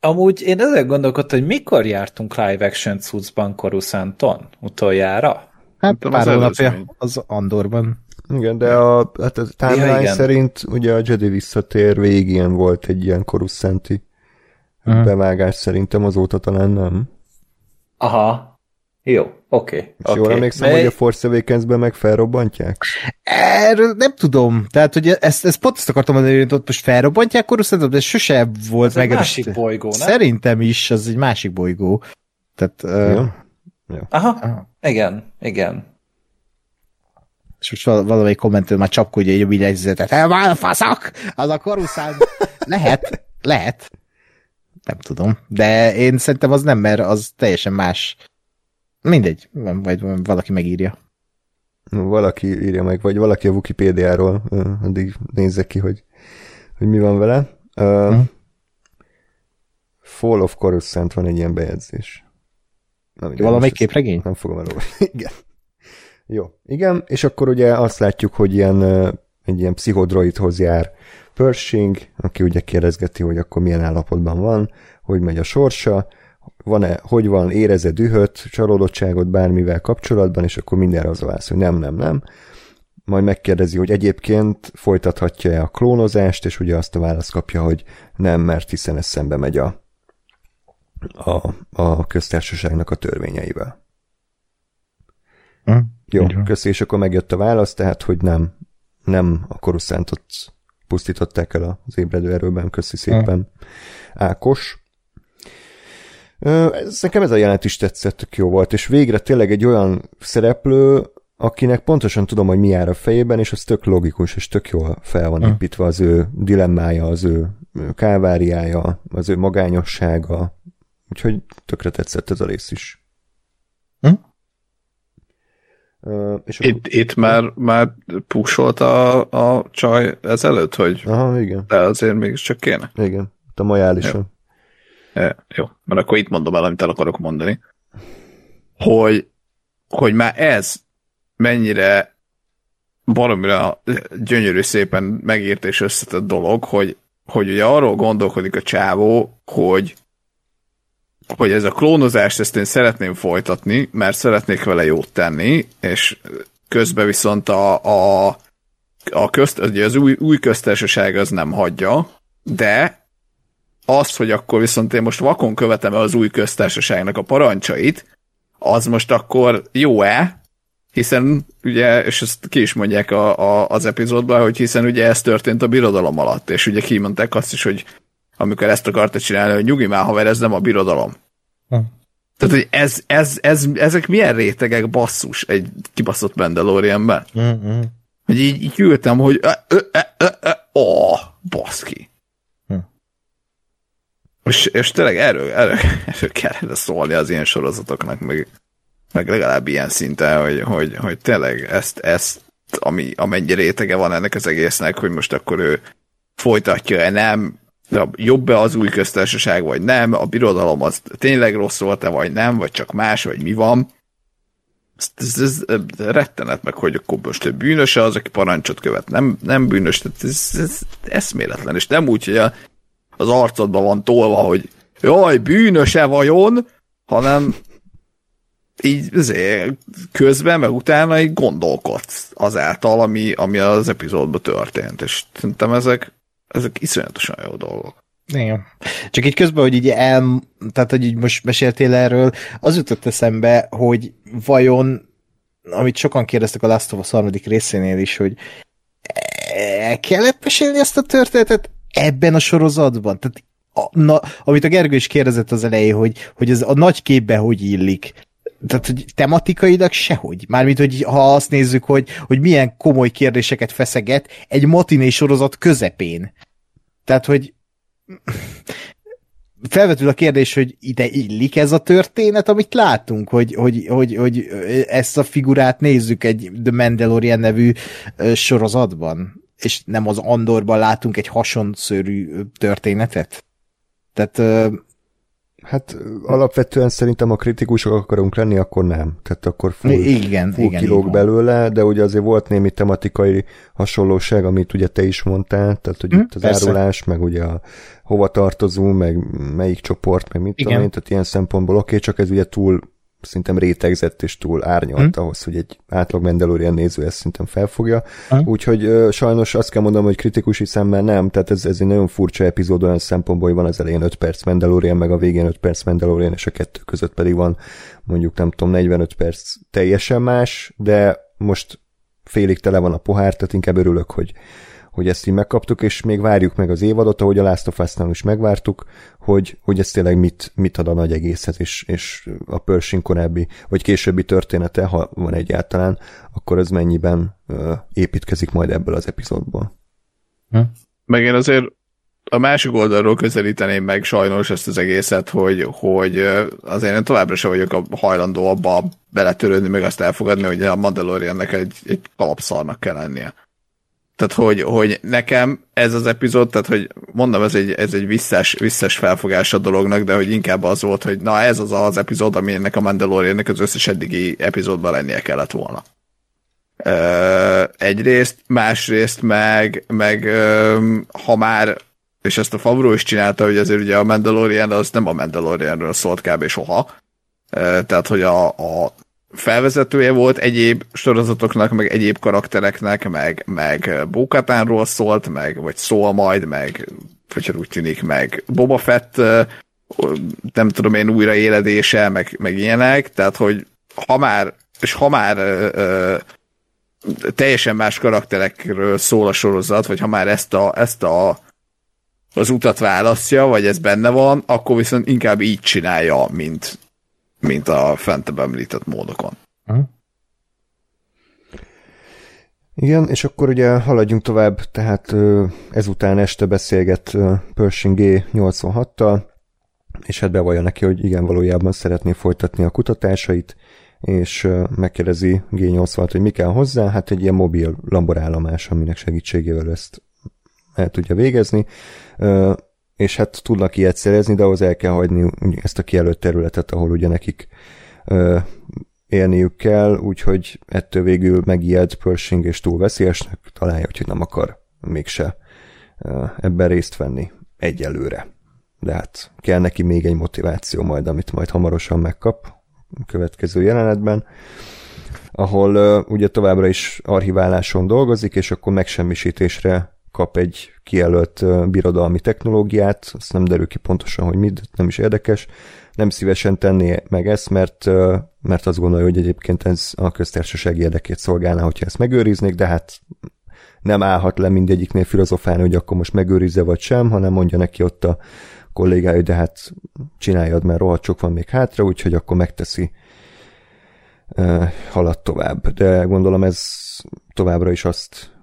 Amúgy én ezzel gondolkodtam, hogy mikor jártunk live action cuccban Coruscanton utoljára? Hát Tudom, pár az hónapja az Andorban. Igen, de a, hát a timeline Ja, szerint ugye a Jedi visszatér végén volt egy ilyen korusszenti Aha. bevágás szerintem, azóta talán nem. Aha. Jó, oké. És Okay, jól emlékszem, hogy a Force Awakens-ben meg felrobbantják? Erről nem tudom. Tehát, hogy ezt, ezt pont ezt akartam mondani, hogy ott most felrobbantják Coruscantot, de sose volt Ez egy másik bolygó, nem? Szerintem is, az egy másik bolygó. Tehát, uh, Ja. Aha, Aha. igen, igen. és most val- valamelyik kommentő már csapkodja egy billentyűzetet. Elvál a faszak! Az a koruszán. [laughs] lehet, lehet. Nem tudom. De én szerintem az nem, mert az teljesen más. Mindegy, majd valaki megírja. Valaki írja meg, vagy valaki a Wikipédiáról addig nézze ki, hogy, hogy mi van vele. Uh, Hm. Fall of Coruscant van egy ilyen bejegyzés. Na, mindegy, Valamelyik képregény? Nem fogom elolvasni. [laughs] Igen. Jó. Igen, és akkor ugye azt látjuk, hogy ilyen, egy ilyen pszichodroidhoz jár Pershing, aki ugye kérdezgeti, hogy akkor milyen állapotban van, hogy megy a sorsa, van-e, hogy van, éreze dühöt, csalódottságot bármivel kapcsolatban, és akkor mindenre az a válasz, hogy nem, nem, nem. Majd megkérdezi, hogy egyébként folytathatja-e a klónozást, és ugye azt a választ kapja, hogy nem, mert hiszen ez szembe megy a, a, a köztársaságnak a törvényeivel. Hm? Jó, köszi, és akkor megjött a válasz, tehát, hogy nem, nem a koruszántot pusztították el az ébredő erőben, köszi szépen. Ákos. Ö, Ez, nekem ez a jelent is tetszett, tök jó volt, és végre tényleg egy olyan szereplő, akinek pontosan tudom, hogy mi jár a fejében, és az tök logikus, és tök jól fel van Hm. építve az ő dilemmája, az ő káváriája, az ő magányossága, úgyhogy tökre tetszett ez a rész is. Uh, és Itt, itt már, már pusolt a, a csaj ezelőtt, hogy Aha, igen, de azért mégiscsak kéne. igen. A majálisan. E, jó, mert akkor itt mondom el, amit el akarok mondani. Hogy, hogy már ez mennyire baromira gyönyörű szépen megírt és összetett dolog, hogy, hogy ugye arról gondolkodik a csávó, hogy hogy ez a klónozást ezt én szeretném folytatni, mert szeretnék vele jót tenni, és közben viszont a, a, a közt, ugye az új, új köztársaság az nem hagyja, de az, hogy akkor viszont én most vakon követem az új köztársaságnak a parancsait, az most akkor jó-e? Hiszen ugye, és ezt ki is mondják a, a, az epizódban, hogy hiszen ugye ez történt a birodalom alatt, és ugye kimondták azt is, hogy amikor ezt akarta csinálni, hogy nyugi már haver, ez nem a birodalom. Hm. Tehát, hogy ez, ez, ez, ezek milyen rétegek basszus egy kibaszott Mandalorianben? Mm-hmm. Hogy így, így ültem, hogy ö, ö, ö, ö, ó, baszki. Hm. És, és tényleg erről, erről, erről kellene szólni az ilyen sorozatoknak, meg, meg legalább ilyen szinten, hogy, hogy, hogy tényleg ezt, ezt ami, amennyi rétege van ennek az egésznek, hogy most akkor ő folytatja-e, nem, jobb-e az új köztársaság, vagy nem, a birodalom az tényleg rossz volt-e, vagy nem, vagy csak más, vagy mi van. Ez, ez, ez rettenet meg, hogy akkor most ő bűnöse az, aki parancsot követ, nem, nem bűnös, tehát ez, ez eszméletlen, és nem úgy, hogy a, az arcodban van tolva, hogy jaj, bűnöse vajon, hanem így azért közben, meg utána így gondolkodsz azáltal, ami, ami az epizódban történt, és szerintem ezek, ezek iszonyatosan jó dolgok. Igen. Csak így közben, hogy így el, tehát hogy így most meséltél erről, az jutott eszembe, hogy vajon, amit sokan kérdeztek a Last of Us harmadik részénél is, hogy el kellett mesélni ezt a történetet ebben a sorozatban? Tehát a, na, amit a Gergő is kérdezett az elején, hogy, hogy ez a nagy képbe hogy illik. Tehát, hogy tematikailag sehogy. Mármint, hogy ha azt nézzük, hogy, hogy milyen komoly kérdéseket feszeget egy matiné sorozat közepén. Tehát, hogy felvetül a kérdés, hogy ide illik ez a történet, amit látunk, hogy, hogy, hogy, hogy ezt a figurát nézzük egy The Mandalorian nevű sorozatban, és nem az Andorban látunk egy hasonszörű történetet. Tehát Hát alapvetően szerintem a kritikusok akarunk lenni, akkor nem. Tehát akkor full, igen, full igen, kilóg igen. belőle, de ugye azért volt némi tematikai hasonlóság, amit ugye te is mondtál, tehát hogy Hm, itt az persze. árulás, meg ugye a hova tartozunk, meg melyik csoport, meg mit tudom Igen. én, tehát ilyen szempontból oké, csak ez ugye túl szerintem rétegzett és túl árnyalt Hm. ahhoz, hogy egy átlag Mandalorian néző ezt szerintem felfogja. Hm. Úgyhogy ö, sajnos azt kell mondanom, hogy kritikusi szemmel nem, tehát ez, ez egy nagyon furcsa epizód olyan szempontból, hogy van az elején 5 perc Mandalorian, meg a végén 5 perc Mandalorian, és a kettő között pedig van mondjuk nem tudom, 45 perc teljesen más, de most félig tele van a pohár, tehát inkább örülök, hogy, hogy ezt így megkaptuk, és még várjuk meg az évadot, ahogy a Last of Us-nál is megvártuk, hogy, hogy ez tényleg mit, mit ad a nagy egészhez, és, és a Pershing korábbi, vagy későbbi története, ha van egyáltalán, akkor ez mennyiben ö, építkezik majd ebből az epizódból. Meg én azért a másik oldalról közelíteném meg sajnos ezt az egészet, hogy, hogy azért én továbbra sem vagyok a hajlandó abba beletörődni, meg azt elfogadni, hogy a Mandaloriannek egy, egy kalapszarnak kell lennie. Tehát, hogy, hogy nekem ez az epizód, tehát, hogy mondom, ez egy, ez egy visszás, visszás felfogás a dolognak, de hogy inkább az volt, hogy na ez az az epizód, ami ennek a Mandaloriannek az összes eddigi epizódban lennie kellett volna. Ö, egyrészt, másrészt meg, meg ö, ha már és ezt a Favreau is csinálta, hogy azért ugye a Mandalorian az nem a Mandalorianről szólt kb. soha. Tehát, hogy a, a felvezetője volt egyéb sorozatoknak, meg egyéb karaktereknek, meg, meg Bókatánról szólt, meg, vagy szól majd, meg, hogyha úgy tűnik, meg Boba Fett, nem tudom én, újraéledése, meg, meg ilyenek, tehát, hogy ha már, és ha már ö, ö, teljesen más karakterekről szól a sorozat, vagy ha már ezt a, ezt a az utat választja, vagy ez benne van, akkor viszont inkább így csinálja, mint, mint a fentebb említett módokon. Igen, és akkor ugye haladjunk tovább, tehát ezután este beszélget Pershing G86-tal, és hát bevallja neki, hogy igen, valójában szeretné folytatni a kutatásait, és megkérdezi G80-at, hogy mi kell hozzá, hát egy ilyen mobil laborállomás, aminek segítségével ezt el tudja végezni, és hát tudnak ilyet szerezni, de ahhoz el kell hagyni ezt a kijelölt területet, ahol ugye nekik élniük kell, úgyhogy ettől végül megijed Pershing és túl veszélyesnek találja, hogy nem akar mégse ebben részt venni egyelőre. De hát kell neki még egy motiváció majd, amit majd hamarosan megkap a következő jelenetben, ahol uh, ugye továbbra is archiváláson dolgozik, és akkor megsemmisítésre kap egy kijelölt birodalmi technológiát, azt nem derül ki pontosan, hogy mit, nem is érdekes, nem szívesen tenné meg ezt, mert, mert azt gondolja, hogy egyébként ez a köztársaság érdekét szolgálná, hogyha ezt megőriznék, de hát nem állhat le mindegyiknél filozofálni, hogy akkor most megőrizze vagy sem, hanem mondja neki ott a kollégája, de hát csináljad, mert rohadt sok van még hátra, úgyhogy akkor megteszi, halad tovább. De gondolom ez továbbra is azt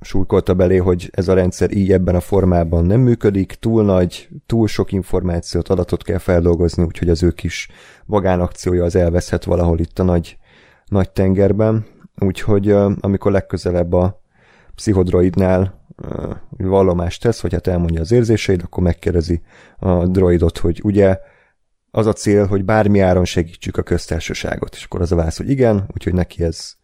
súlykolta belé, hogy ez a rendszer így ebben a formában nem működik, túl nagy, túl sok információt, adatot kell feldolgozni, úgyhogy az ő kis magánakciója az elveszhet valahol itt a nagy, nagy tengerben. Úgyhogy amikor legközelebb a pszichodroidnál vallomást tesz, vagy hát elmondja az érzéseid, akkor megkérdezi a droidot, hogy ugye az a cél, hogy bármi áron segítsük a köztársaságot, és akkor az a válasz, hogy igen, úgyhogy neki ez,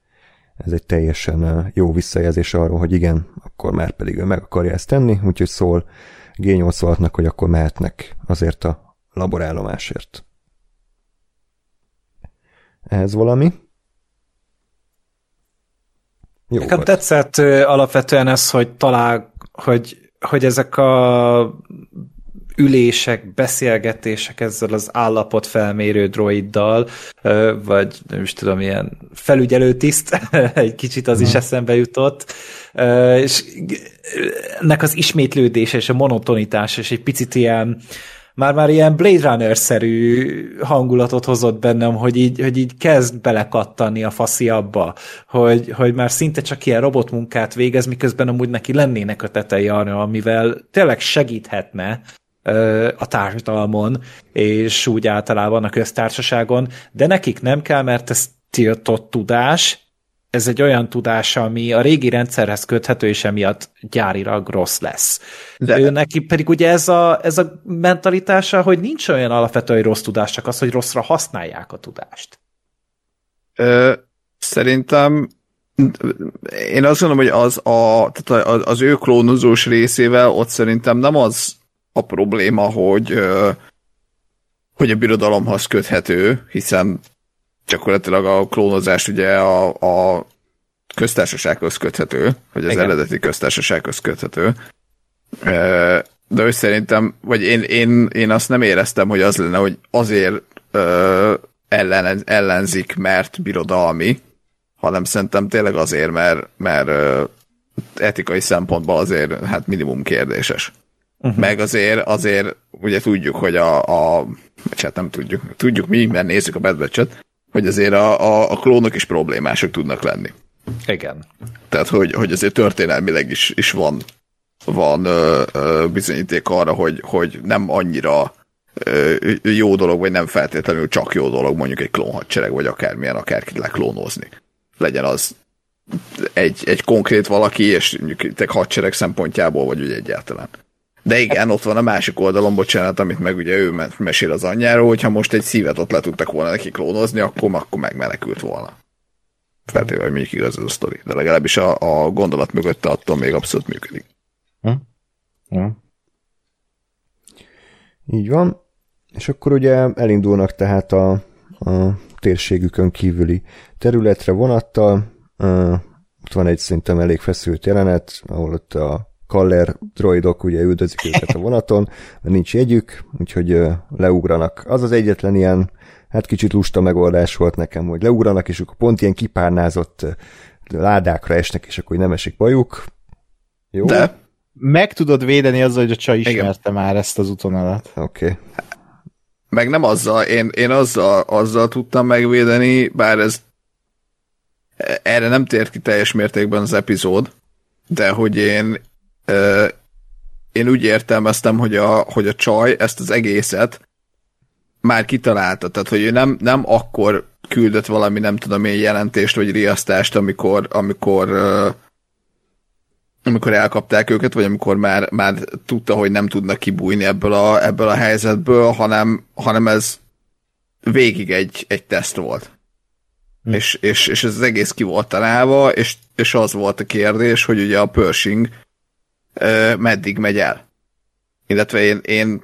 ez egy teljesen jó visszajelzés arról, hogy igen, akkor már pedig ő meg akarja ezt tenni, úgyhogy szól G86-nak, hogy akkor mehetnek azért a laborállomásért. Ez valami? Jó Nekem volt. tetszett alapvetően ez, hogy talál, hogy, hogy ezek a ülések, beszélgetések ezzel az állapot felmérő droiddal, vagy nem is tudom, ilyen felügyelőtiszt, [laughs] egy kicsit az is eszembe jutott, és ennek az ismétlődése és a monotonitás, és egy picit ilyen már-már ilyen Blade Runner-szerű hangulatot hozott bennem, hogy így, hogy így kezd belekattani a faszi abba, hogy, hogy már szinte csak ilyen robotmunkát végez, miközben amúgy neki lennének a tetei arra, amivel tényleg segíthetne a társadalmon, és úgy általában a köztársaságon, de nekik nem kell, mert ez tiltott tudás, ez egy olyan tudás, ami a régi rendszerhez köthető, és emiatt gyárilag rossz lesz. De... Ő neki pedig ugye ez a, ez a mentalitása, hogy nincs olyan alapvető, hogy rossz tudás, csak az, hogy rosszra használják a tudást. Ö, szerintem én azt gondolom, hogy az, a, tehát az ő klónozós részével ott szerintem nem az a probléma, hogy hogy a birodalomhoz köthető, hiszen gyakorlatilag a klónozás ugye a, a köztársasághoz köthető, vagy az Igen. eredeti köztársasághoz köthető. De ő szerintem, vagy én, én, én azt nem éreztem, hogy az lenne, hogy azért ellen, ellenzik, mert birodalmi, hanem szerintem tényleg azért, mert, mert etikai szempontból azért hát minimum kérdéses. Uh-huh. Meg azért, azért ugye tudjuk, hogy a, a hát nem tudjuk, tudjuk mi, mert nézzük a Bad Batch-et, hogy azért a, a, a klónok is problémások tudnak lenni. Igen. Tehát, hogy, hogy azért történelmileg is, is van, van ö, ö, bizonyíték arra, hogy, hogy nem annyira ö, jó dolog, vagy nem feltétlenül csak jó dolog mondjuk egy klónhadsereg, vagy akármilyen akárkit leklónozni. Legyen az egy, egy konkrét valaki, és mondjuk hadsereg szempontjából, vagy ugye egyáltalán. De igen, ott van a másik oldalon, bocsánat, amit meg ugye ő mesél az anyjáról, hogyha most egy szívet ott le tudtak volna neki klónozni, akkor, akkor megmenekült volna. Feltéve, hogy még igaz ez a sztori. De legalábbis a, a gondolat mögötte attól még abszolút működik. Hm? Hm. Így van. És akkor ugye elindulnak tehát a, a térségükön kívüli területre vonattal. Uh, ott van egy szerintem elég feszült jelenet, ahol ott a Kaller droidok ugye üldözik őket a vonaton, mert nincs jegyük, úgyhogy leugranak. Az az egyetlen ilyen, hát kicsit lusta megoldás volt nekem, hogy leugranak, és akkor pont ilyen kipárnázott ládákra esnek, és akkor nem esik bajuk. Jó? De meg tudod védeni azzal, hogy a csaj ismerte Igen. már ezt az útonalat. Oké. Okay. Meg nem azzal, én, én azzal, azzal tudtam megvédeni, bár ez erre nem tért ki teljes mértékben az epizód, de hogy én én úgy értelmeztem, hogy a, hogy a csaj ezt az egészet már kitalálta, tehát hogy ő nem, nem akkor küldött valami, nem tudom én, jelentést vagy riasztást, amikor, amikor amikor elkapták őket, vagy amikor már, már tudta, hogy nem tudnak kibújni ebből a, ebből a helyzetből, hanem, hanem ez végig egy, egy teszt volt. Hm. És, és, és ez az egész ki volt találva, és, és az volt a kérdés, hogy ugye a Pershing meddig megy el. Illetve én, én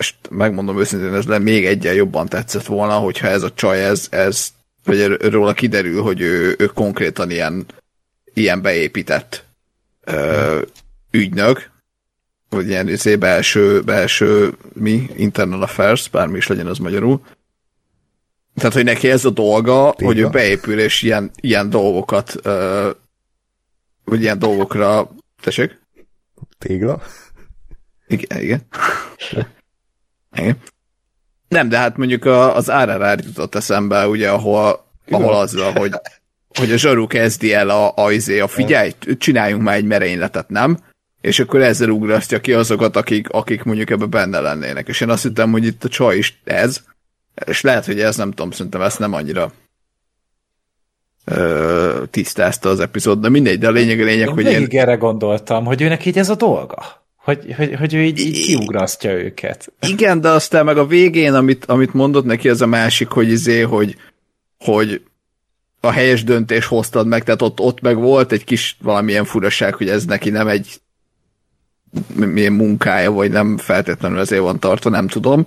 és megmondom őszintén, ez le még egyen jobban tetszett volna, hogyha ez a csaj, ez, ez vagy róla kiderül, hogy ő, ő konkrétan ilyen, ilyen beépített ö, ügynök, vagy ilyen izé, belső, belső mi, internal affairs, bármi is legyen az magyarul. Tehát, hogy neki ez a dolga, Tégla. hogy ő beépül, és ilyen, ilyen dolgokat, ö, vagy ilyen dolgokra, tessék? Tégla? Igen, igen. igen. Nem, de hát mondjuk az RRR jutott eszembe, ugye, ahol, ahol az van, hogy hogy a zsaru kezdi el a, a, izé, a figyelj, csináljunk már egy merényletet, nem? És akkor ezzel ugrasztja ki azokat, akik, akik mondjuk ebbe benne lennének. És én azt hittem, hogy itt a csaj is ez, és lehet, hogy ez nem tudom, szerintem ezt nem annyira ö, tisztázta az epizód, de mindegy, de a lényeg a lényeg, én hogy én... erre gondoltam, hogy őnek így ez a dolga. Hogy, hogy, hogy ő így, így kiugrasztja őket. Igen, de aztán meg a végén, amit, amit mondott neki, ez a másik, hogy izé, hogy, hogy a helyes döntés hoztad meg, tehát ott, ott meg volt egy kis valamilyen furaság, hogy ez neki nem egy milyen munkája, vagy nem feltétlenül ezért van tartva, nem tudom.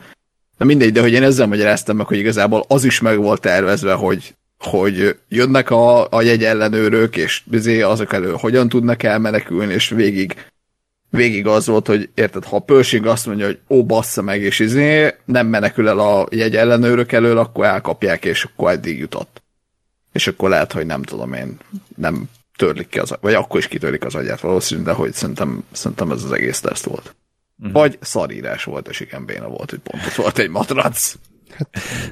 De mindegy, de hogy én ezzel magyaráztam meg, hogy igazából az is meg volt tervezve, hogy, hogy jönnek a, a jegyellenőrök, és azok elő hogyan tudnak elmenekülni, és végig végig az volt, hogy érted, ha a Pershing azt mondja, hogy ó, bassza meg, és izé, nem menekül el a jegyellenőrök elől, akkor elkapják, és akkor eddig jutott és akkor lehet, hogy nem tudom én, nem törlik ki az, vagy akkor is kitörlik az agyát valószínű, de hogy szerintem, szerintem ez az egész teszt volt. Uh-huh. Vagy szarírás volt, és igen, béna volt, hogy pont ott volt egy matrac.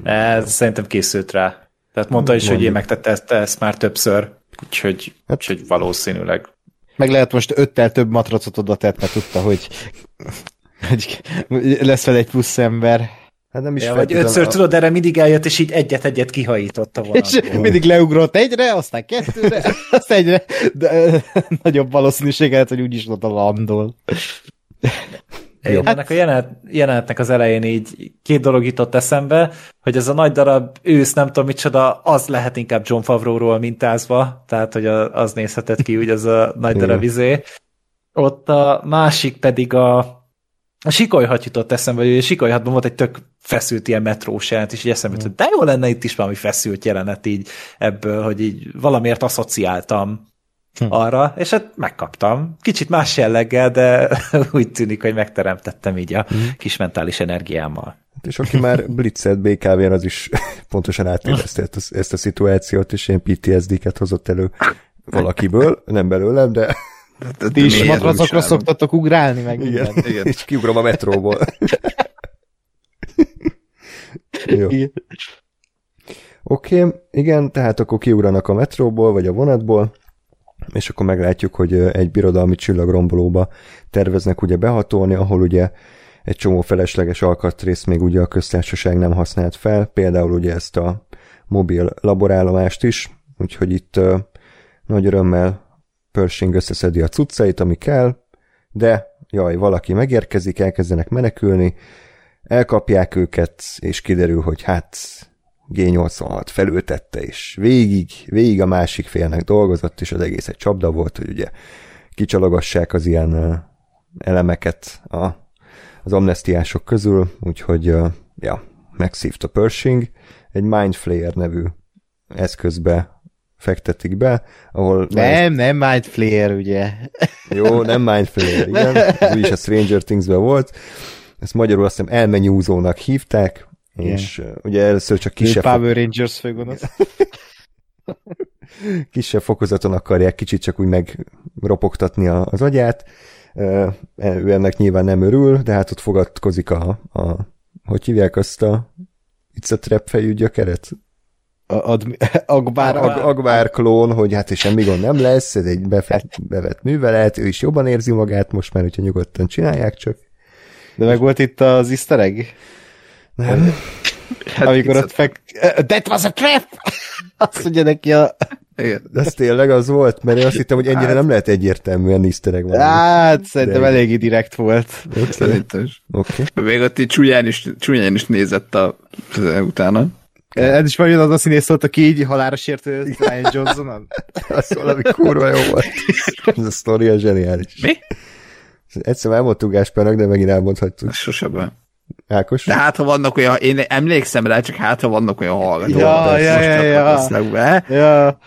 Ez szerintem készült rá. Tehát mondta is, hogy én megtette ezt, ezt már többször, úgyhogy, hát, úgyhogy valószínűleg. Meg lehet most öttel több matracot oda tett, mert tudta, hogy, hogy lesz fel egy plusz ember. Hát nem is ja, vagy ötször a... tudod, erre mindig eljött, és így egyet-egyet kihajította volna. És mindig leugrott egyre, aztán kettőre, [laughs] aztán egyre, de nagyobb valószínűség lehet, hogy úgyis oda landol. Én hát... ennek a jelenet, jelenetnek az elején így két dolog jutott eszembe, hogy ez a nagy darab ősz, nem tudom micsoda, az lehet inkább John Favreau-ról mintázva, tehát hogy az nézhetett ki, úgy az a nagy darab izé. Ott a másik pedig a a sikolyhat jutott eszembe, hogy a sikolyhatban volt egy tök feszült ilyen metrós jelent, és így eszembe jutott, hogy de jó lenne itt is valami feszült jelenet így ebből, hogy így valamiért asszociáltam hm. arra, és hát megkaptam. Kicsit más jelleggel, de [laughs] úgy tűnik, hogy megteremtettem így a hm. kis mentális energiámmal. Hát és aki már blitzelt BKV-n, az is [laughs] pontosan átérezte ezt, ezt a szituációt, és ilyen PTSD-ket hozott elő valakiből, nem belőlem, de ti is matracokra szoktatok ugrálni, meg igen, igen. És kiugrom a metróból. [laughs] Jó. Oké, okay, igen, tehát akkor kiugranak a metróból, vagy a vonatból, és akkor meglátjuk, hogy egy birodalmi csillagrombolóba terveznek ugye behatolni, ahol ugye egy csomó felesleges alkatrészt még ugye a köztársaság nem használt fel, például ugye ezt a mobil laborállomást is, úgyhogy itt uh, nagy örömmel Pershing összeszedi a cuccait, ami kell, de jaj, valaki megérkezik, elkezdenek menekülni, elkapják őket, és kiderül, hogy hát G86 felültette, és végig, végig a másik félnek dolgozott, és az egész egy csapda volt, hogy ugye kicsalogassák az ilyen elemeket a, az amnestiások közül, úgyhogy ja, megszívta Pershing, egy Mindflayer nevű eszközbe fektetik be, ahol... Nem, nem Mind Flayer, ugye? Jó, nem Mind Flayer, igen. Ez úgyis a Stranger Things-ben volt. Ezt magyarul azt hiszem elmenyúzónak hívták, és yeah. ugye először csak kisebb... Power Rangers főgonosz. [laughs] kisebb fokozaton akarják kicsit csak úgy megropogtatni az agyát. Ő ennek nyilván nem örül, de hát ott fogadkozik a, a hogy hívják azt a It's a trap fejű gyökeret? ad, [laughs] Agbár, Ag, Agbár klón, hogy hát semmi gond nem lesz, ez egy befett, bevett művelet, ő is jobban érzi magát most már, hogyha nyugodtan csinálják csak. De meg volt itt az easter egg? Nem. Hát Amikor ott fek... That was a trap! [laughs] Azt mondja neki a... Igen. De ez tényleg az volt? Mert én azt hittem, hogy ennyire hát... nem lehet egyértelműen easter van. Hát, szerintem De... eléggé direkt volt. Okay. Szerintem is. Okay. Még ott így csúnyán is, csúnyán is nézett a, utána. Ez is majd az a színész volt, aki így halára sértő Ryan Johnson-on. [laughs] az valami kurva jó volt. Ez a sztoria zseniális. Mi? Egyszer elmondtuk Gáspárnak, de megint elmondhatjuk. Sosem. Ákos? De hát, ha vannak olyan, én emlékszem rá, csak hát, ha vannak olyan hallgatók. Ja, ja, ja, ja. ja.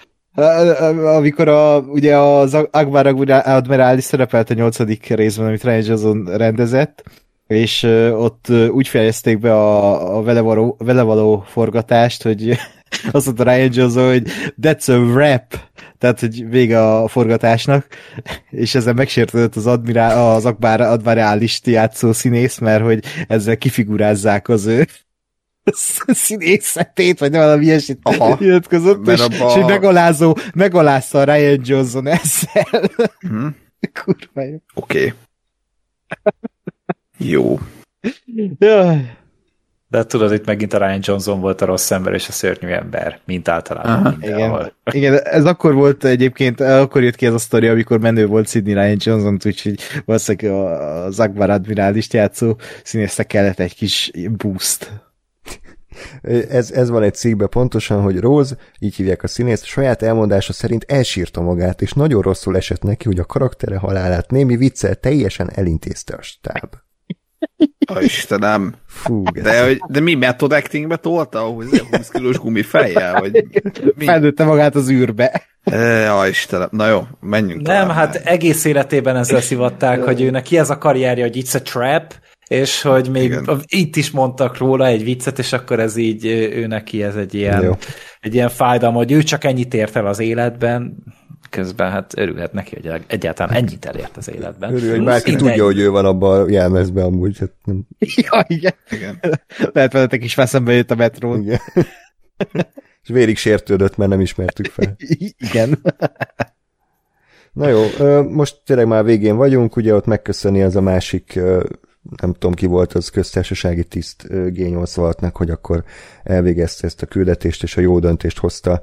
Amikor a, ugye az Akbar Admirális szerepelt a nyolcadik részben, amit Ryan Johnson rendezett, és ott úgy fejezték be a, a vele, való, vele való forgatást, hogy [laughs] azt mondta Ryan Johnson, hogy that's a rap, tehát, hogy vége a forgatásnak, [laughs] és ezzel megsértődött az, admirál, az Akbar admirálist játszó színész, mert hogy ezzel kifigurázzák az ő [laughs] színészetét, vagy valami ilyesmit nyilatkozott, és, abba... és megalázó, megalázta a Ryan Johnson ezzel. Hmm. [laughs] Kurva jó. Oké. Okay. Jó. Jaj. De tudod, itt megint a Ryan Johnson volt a rossz ember és a szörnyű ember, mint általában Igen. Igen, ez akkor volt egyébként, akkor jött ki ez a sztori, amikor menő volt Sidney Ryan Johnson, úgyhogy valószínűleg az Akbar admirálist játszó színésznek kellett egy kis boost. Ez, ez van egy cikkben pontosan, hogy Rose, így hívják a színészt, saját elmondása szerint elsírta magát, és nagyon rosszul esett neki, hogy a karaktere halálát némi viccel teljesen elintézte a stáb. A Istenem. Fú, de, hogy, de mi method actingbe tolta, hogy 20 kilós gumifejjel? Vagy mi? Felnőtte magát az űrbe. Ja, Istenem. Na jó, menjünk Nem, tovább. hát egész életében ezzel szivatták, hogy ő neki ez a karrierje, hogy it's a trap, és hogy még Igen. itt is mondtak róla egy viccet, és akkor ez így ő neki ez egy ilyen, egy ilyen fájdalom, hogy ő csak ennyit ért el az életben, közben hát örülhet neki, hogy egyáltalán ennyit elért az életben. Örül, hogy bárki tudja, ennyi. hogy ő van abban a jelmezben amúgy. Hát nem... [laughs] Ja, igen. igen. Lehet veletek is feszembe jött a metró. Igen. [laughs] És vérig sértődött, mert nem ismertük fel. [laughs] Igen. Na jó, most tényleg már végén vagyunk, ugye ott megköszöni az a másik nem tudom ki volt az köztársasági tiszt G86-nak, hogy akkor elvégezte ezt a küldetést, és a jó döntést hozta.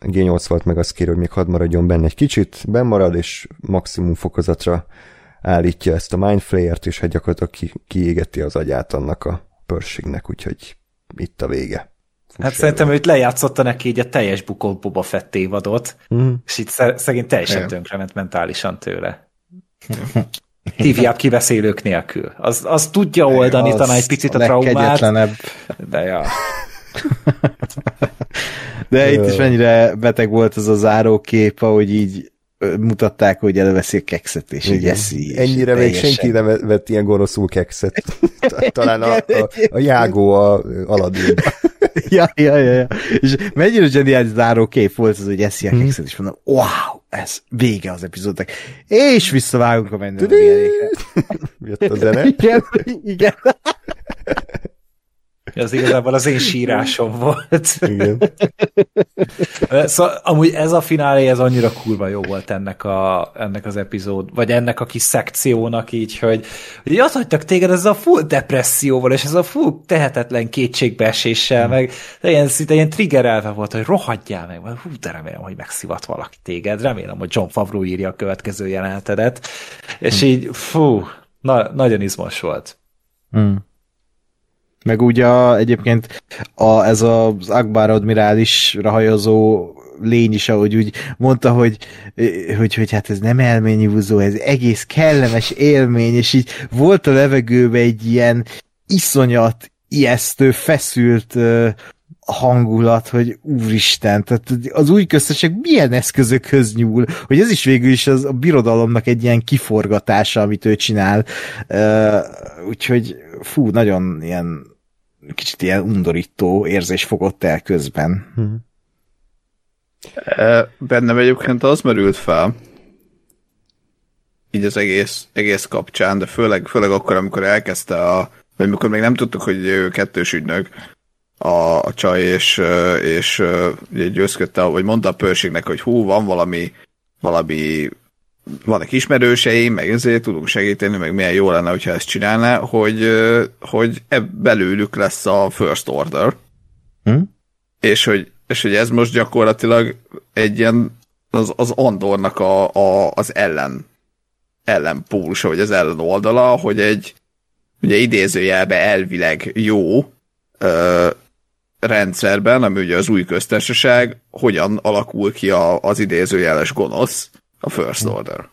G86 meg azt kér, hogy még hadd maradjon benne egy kicsit, marad, és maximum fokozatra állítja ezt a Mindflayer-t, és hát gyakorlatilag ki, kiégeti az agyát annak a Pershingnek, úgyhogy itt a vége. Fuss hát szerintem őt lejátszotta neki így a teljes bukott Boba Fett évadot, mm. és itt szegény teljesen tönkrement mentálisan tőle. hívják kiveszélők nélkül. Az, az tudja oldani az talán egy picit a, a traumát. De ja. [laughs] De itt is mennyire beteg volt az a zárókép, ahogy így mutatták, hogy előveszi a kekszet, és így eszi. Ennyire még senki nem vett ilyen gonoszul kekszet. [laughs] Talán a, a, a jágó a Aladdin. [laughs] ja, ja, ja, ja. És mennyire zseniális záró kép volt az, hogy eszi a mhm. kekszet, és mondom, wow, ez vége az epizódnak. És visszavágunk a menő [laughs] Jött a zene. Igen, igen. Ez igazából az én sírásom volt. Igen. szóval amúgy ez a finálé, ez annyira kurva jó volt ennek, a, ennek az epizód, vagy ennek a kis szekciónak így, hogy, hogy azt hagytak téged ez a full depresszióval, és ez a full tehetetlen kétségbeeséssel, mm. meg de ilyen, szinte ilyen triggerelve volt, hogy rohadjál meg, hú, de remélem, hogy megszivat valaki téged, remélem, hogy John Favreau írja a következő jelenetedet, és mm. így, fú, na, nagyon izmos volt. Mm. Meg ugye egyébként a, ez az Akbar admirálisra hajazó lény is, ahogy úgy mondta, hogy, hogy, hogy hát ez nem elményi húzó, ez egész kellemes élmény, és így volt a levegőben egy ilyen iszonyat, ijesztő, feszült hangulat, hogy úristen, tehát az új köztesek milyen eszközökhöz nyúl, hogy ez is végül is az a birodalomnak egy ilyen kiforgatása, amit ő csinál. Uh, úgyhogy fú, nagyon ilyen kicsit ilyen undorító érzés fogott el közben. Hmm. Bennem egyébként az merült fel, így az egész, egész kapcsán, de főleg, főleg akkor, amikor elkezdte a, vagy amikor még nem tudtuk, hogy ő kettős ügynök, a, a csaj, és, és, és győzködte, vagy mondta a pörségnek, hogy hú, van valami, valami vannak ismerőseim, meg ezért tudunk segíteni, meg milyen jó lenne, hogyha ezt csinálná, hogy, hogy ebb belőlük lesz a First Order. Hm? És hogy, és hogy ez most gyakorlatilag egy ilyen az, az Andornak a, a, az ellen ellenpólusa, vagy az ellen oldala, hogy egy ugye idézőjelbe elvileg jó ö, rendszerben, ami ugye az új köztársaság, hogyan alakul ki a, az idézőjeles gonosz, a First Order.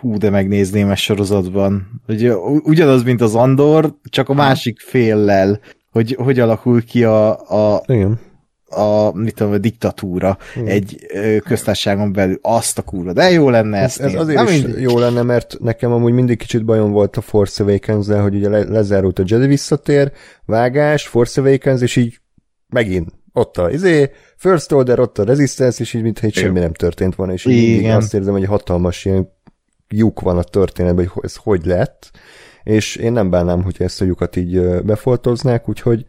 Hú, de megnézném ezt sorozatban. Hogy ugyanaz, mint az Andor, csak a másik féllel, hogy hogy alakul ki a, a, Igen. a, mit tudom, a diktatúra hmm. egy köztársaságon belül. Azt a kurva, de jó lenne ezt Ez, ez azért Na is mindegy. jó lenne, mert nekem amúgy mindig kicsit bajom volt a Force awakens hogy ugye le, lezárult a Jedi visszatér, vágás, Force Awakens, és így megint ott a izé, First Order, ott a Resistance, és így mintha itt semmi nem történt volna, és így azt érzem, hogy hatalmas ilyen lyuk van a történetben, hogy ez hogy lett, és én nem bánnám, hogyha ezt a lyukat így befoltoznák, úgyhogy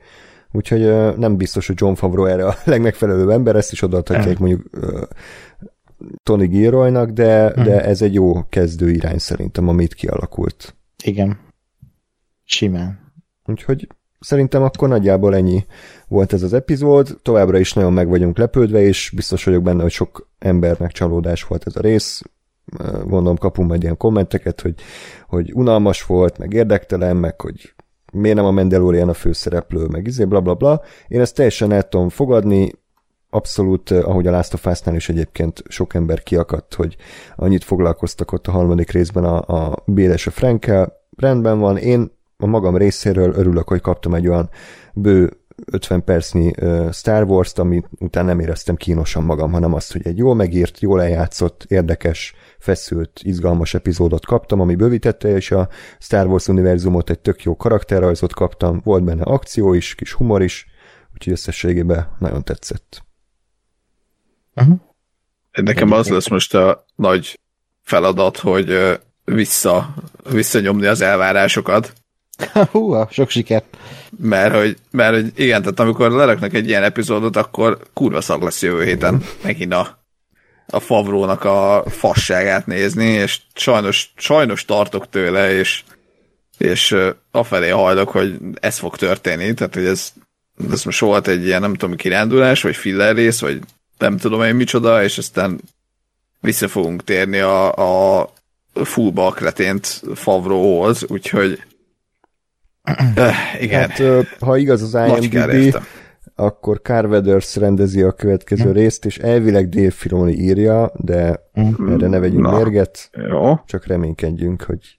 Úgyhogy nem biztos, hogy John Favreau erre a [laughs] legmegfelelőbb ember, ezt is odaadhatják mondjuk Tony Gilroynak, de, de ez egy jó kezdő irány szerintem, amit kialakult. Igen. Simán. Úgyhogy szerintem akkor nagyjából ennyi volt ez az epizód. Továbbra is nagyon meg vagyunk lepődve, és biztos vagyok benne, hogy sok embernek csalódás volt ez a rész. Gondolom kapunk majd ilyen kommenteket, hogy, hogy unalmas volt, meg érdektelen, meg hogy miért nem a Mandalorian a főszereplő, meg izé, bla bla bla. Én ezt teljesen el tudom fogadni, abszolút, eh, ahogy a Last of Us-nál is egyébként sok ember kiakadt, hogy annyit foglalkoztak ott a harmadik részben a, a Bél a Frankel. Rendben van, én a magam részéről örülök, hogy kaptam egy olyan bő 50 percnyi Star Wars-t, ami után nem éreztem kínosan magam, hanem azt, hogy egy jól megírt, jól eljátszott, érdekes, feszült, izgalmas epizódot kaptam, ami bővítette, és a Star Wars univerzumot egy tök jó karakterrajzot kaptam, volt benne akció is, kis humor is, úgyhogy összességében nagyon tetszett. Nekem az lesz most a nagy feladat, hogy vissza, visszanyomni az elvárásokat, [laughs] Hú, sok sikert. mert hogy, mert hogy igen, tehát amikor leraknak egy ilyen epizódot, akkor kurva szag lesz jövő héten megint a, a Favrónak a fasságát nézni, és sajnos, sajnos tartok tőle, és, és afelé hajlok, hogy ez fog történni, tehát hogy ez, ez most volt egy ilyen, nem tudom, kirándulás, vagy filler rész, vagy nem tudom én micsoda, és aztán vissza fogunk térni a, a fullba kretént Favróhoz, úgyhogy igen, Hát, ha igaz az IMDb, akkor Carl Weathers rendezi a következő részt, és elvileg Dave Filoni írja, de erre ne vegyünk Na. mérget, Jó, csak reménykedjünk, hogy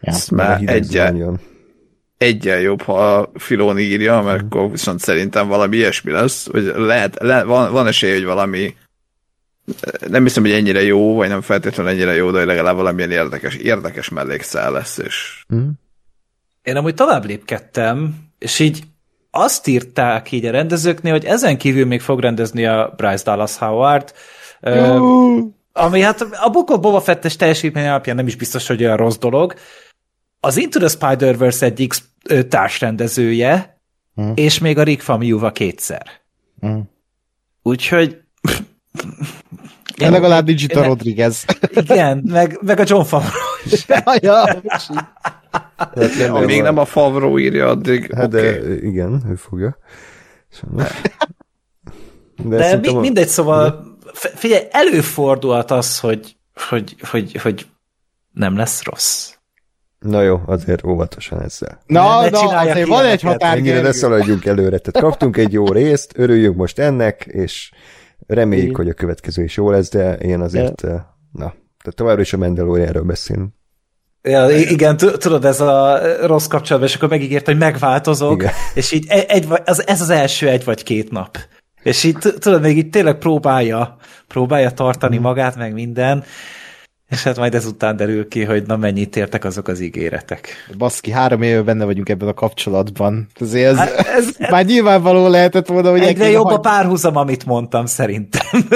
Ja. ez már egyen, egyen jobb, ha a Filoni írja, mert akkor viszont szerintem valami ilyesmi lesz, hogy lehet, le, van, van esély, hogy valami nem hiszem, hogy ennyire jó, vagy nem feltétlenül ennyire jó, de legalább valamilyen érdekes, érdekes mellékszál lesz, és Hm? Én amúgy tovább lépkedtem, és így azt írták így a rendezőknél, hogy ezen kívül még fog rendezni a Bryce Dallas Howard, ö, ami hát a Book of Boba Fett-es teljesítmény alapján nem is biztos, hogy olyan rossz dolog. Az Into the Spider-Verse egyik társrendezője, Hm. és még a Rick Famuyiwa kétszer. Hm. Úgyhogy Ja, legalább Digita Én- Rodriguez. igen, meg, meg a John Favreau is. [laughs] ja, Hát, rendben amíg van. nem a Favreau írja, addig Hát oké. de igen, ő fogja. Sajnos. De, De mi, a- mindegy, szóval figyelj, előfordulhat az, hogy, hogy, hogy, hogy nem lesz rossz. Na jó, azért óvatosan ezzel. Na, Ne na, csináljak azért van egy határ. Ennyire ne szaladjunk előre. Tehát kaptunk egy jó részt, örüljünk most ennek, és reméljük, hogy a következő is jó lesz, de én azért, eh, na, tehát továbbra is a Mandalorianről beszélünk. Ja, igen, tu- tudod, ez a rossz kapcsolatban, és akkor megígért, hogy megváltozok, Igen. és így egy, egy, az, ez az első egy vagy két nap. És így tu- tudod, még így tényleg próbálja, próbálja tartani Mhm. magát, meg minden, és hát majd ezután derül ki, hogy na mennyit értek azok az ígéretek. Baszki, három éve benne vagyunk ebben a kapcsolatban. Azért ez, Hát ez- már nyilvánvaló lehetett volna, hogy Egyre jobb kéne a párhuzam, amit mondtam, szerintem. [laughs]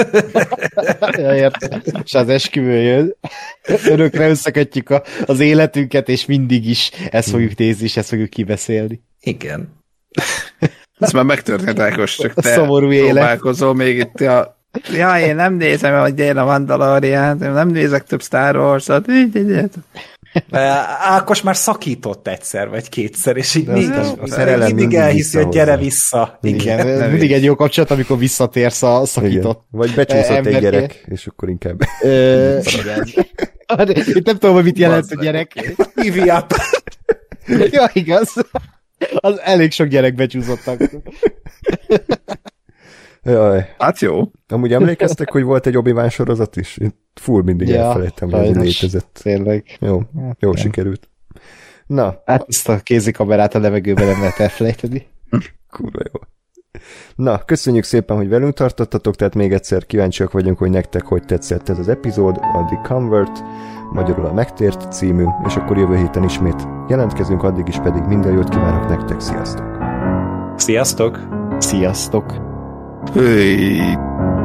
Ja, értem. És az esküvő jön. Örökre összekötjük a, az életünket, és mindig is ezt fogjuk nézni, és ezt fogjuk kibeszélni. Igen. Ez már megtörtént, Ákos, csak te Szomorú élet. próbálkozol még itt a Ja, én nem nézem, hogy én a Mandalorian, nem nézek több Star Wars-ot. Ákos már szakított egyszer, vagy kétszer, és így mindig, mindig, mindig elhiszi, hogy gyere vissza. Igen, Igen. mindig egy jó kapcsolat, amikor visszatérsz a szakított. Igen. Vagy becsúszott egy emberké. gyerek, és akkor inkább... Ö, igen. [laughs] Itt nem tudom, hogy mit jelent a gyerek. Hívj up. [laughs] Ja, igaz. Az elég sok gyerek becsúszottak. Jaj. Hát jó. Amúgy emlékeztek, hogy volt egy obi sorozat is? Én full mindig Ja, elfelejtem, hogy ez létezett. Tényleg. Jó, jó igen. sikerült. Na, Hát ezt a kézikamerát a levegőben nem lehet elfelejteni. kurva jó. Na, köszönjük szépen, hogy velünk tartottatok, tehát még egyszer kíváncsiak vagyunk, hogy nektek hogy tetszett ez az epizód, a The Convert, magyarul a Megtért című, és akkor jövő héten ismét jelentkezünk, addig is pedig minden jót kívánok nektek, sziasztok! Sziasztok! Sziasztok! 对。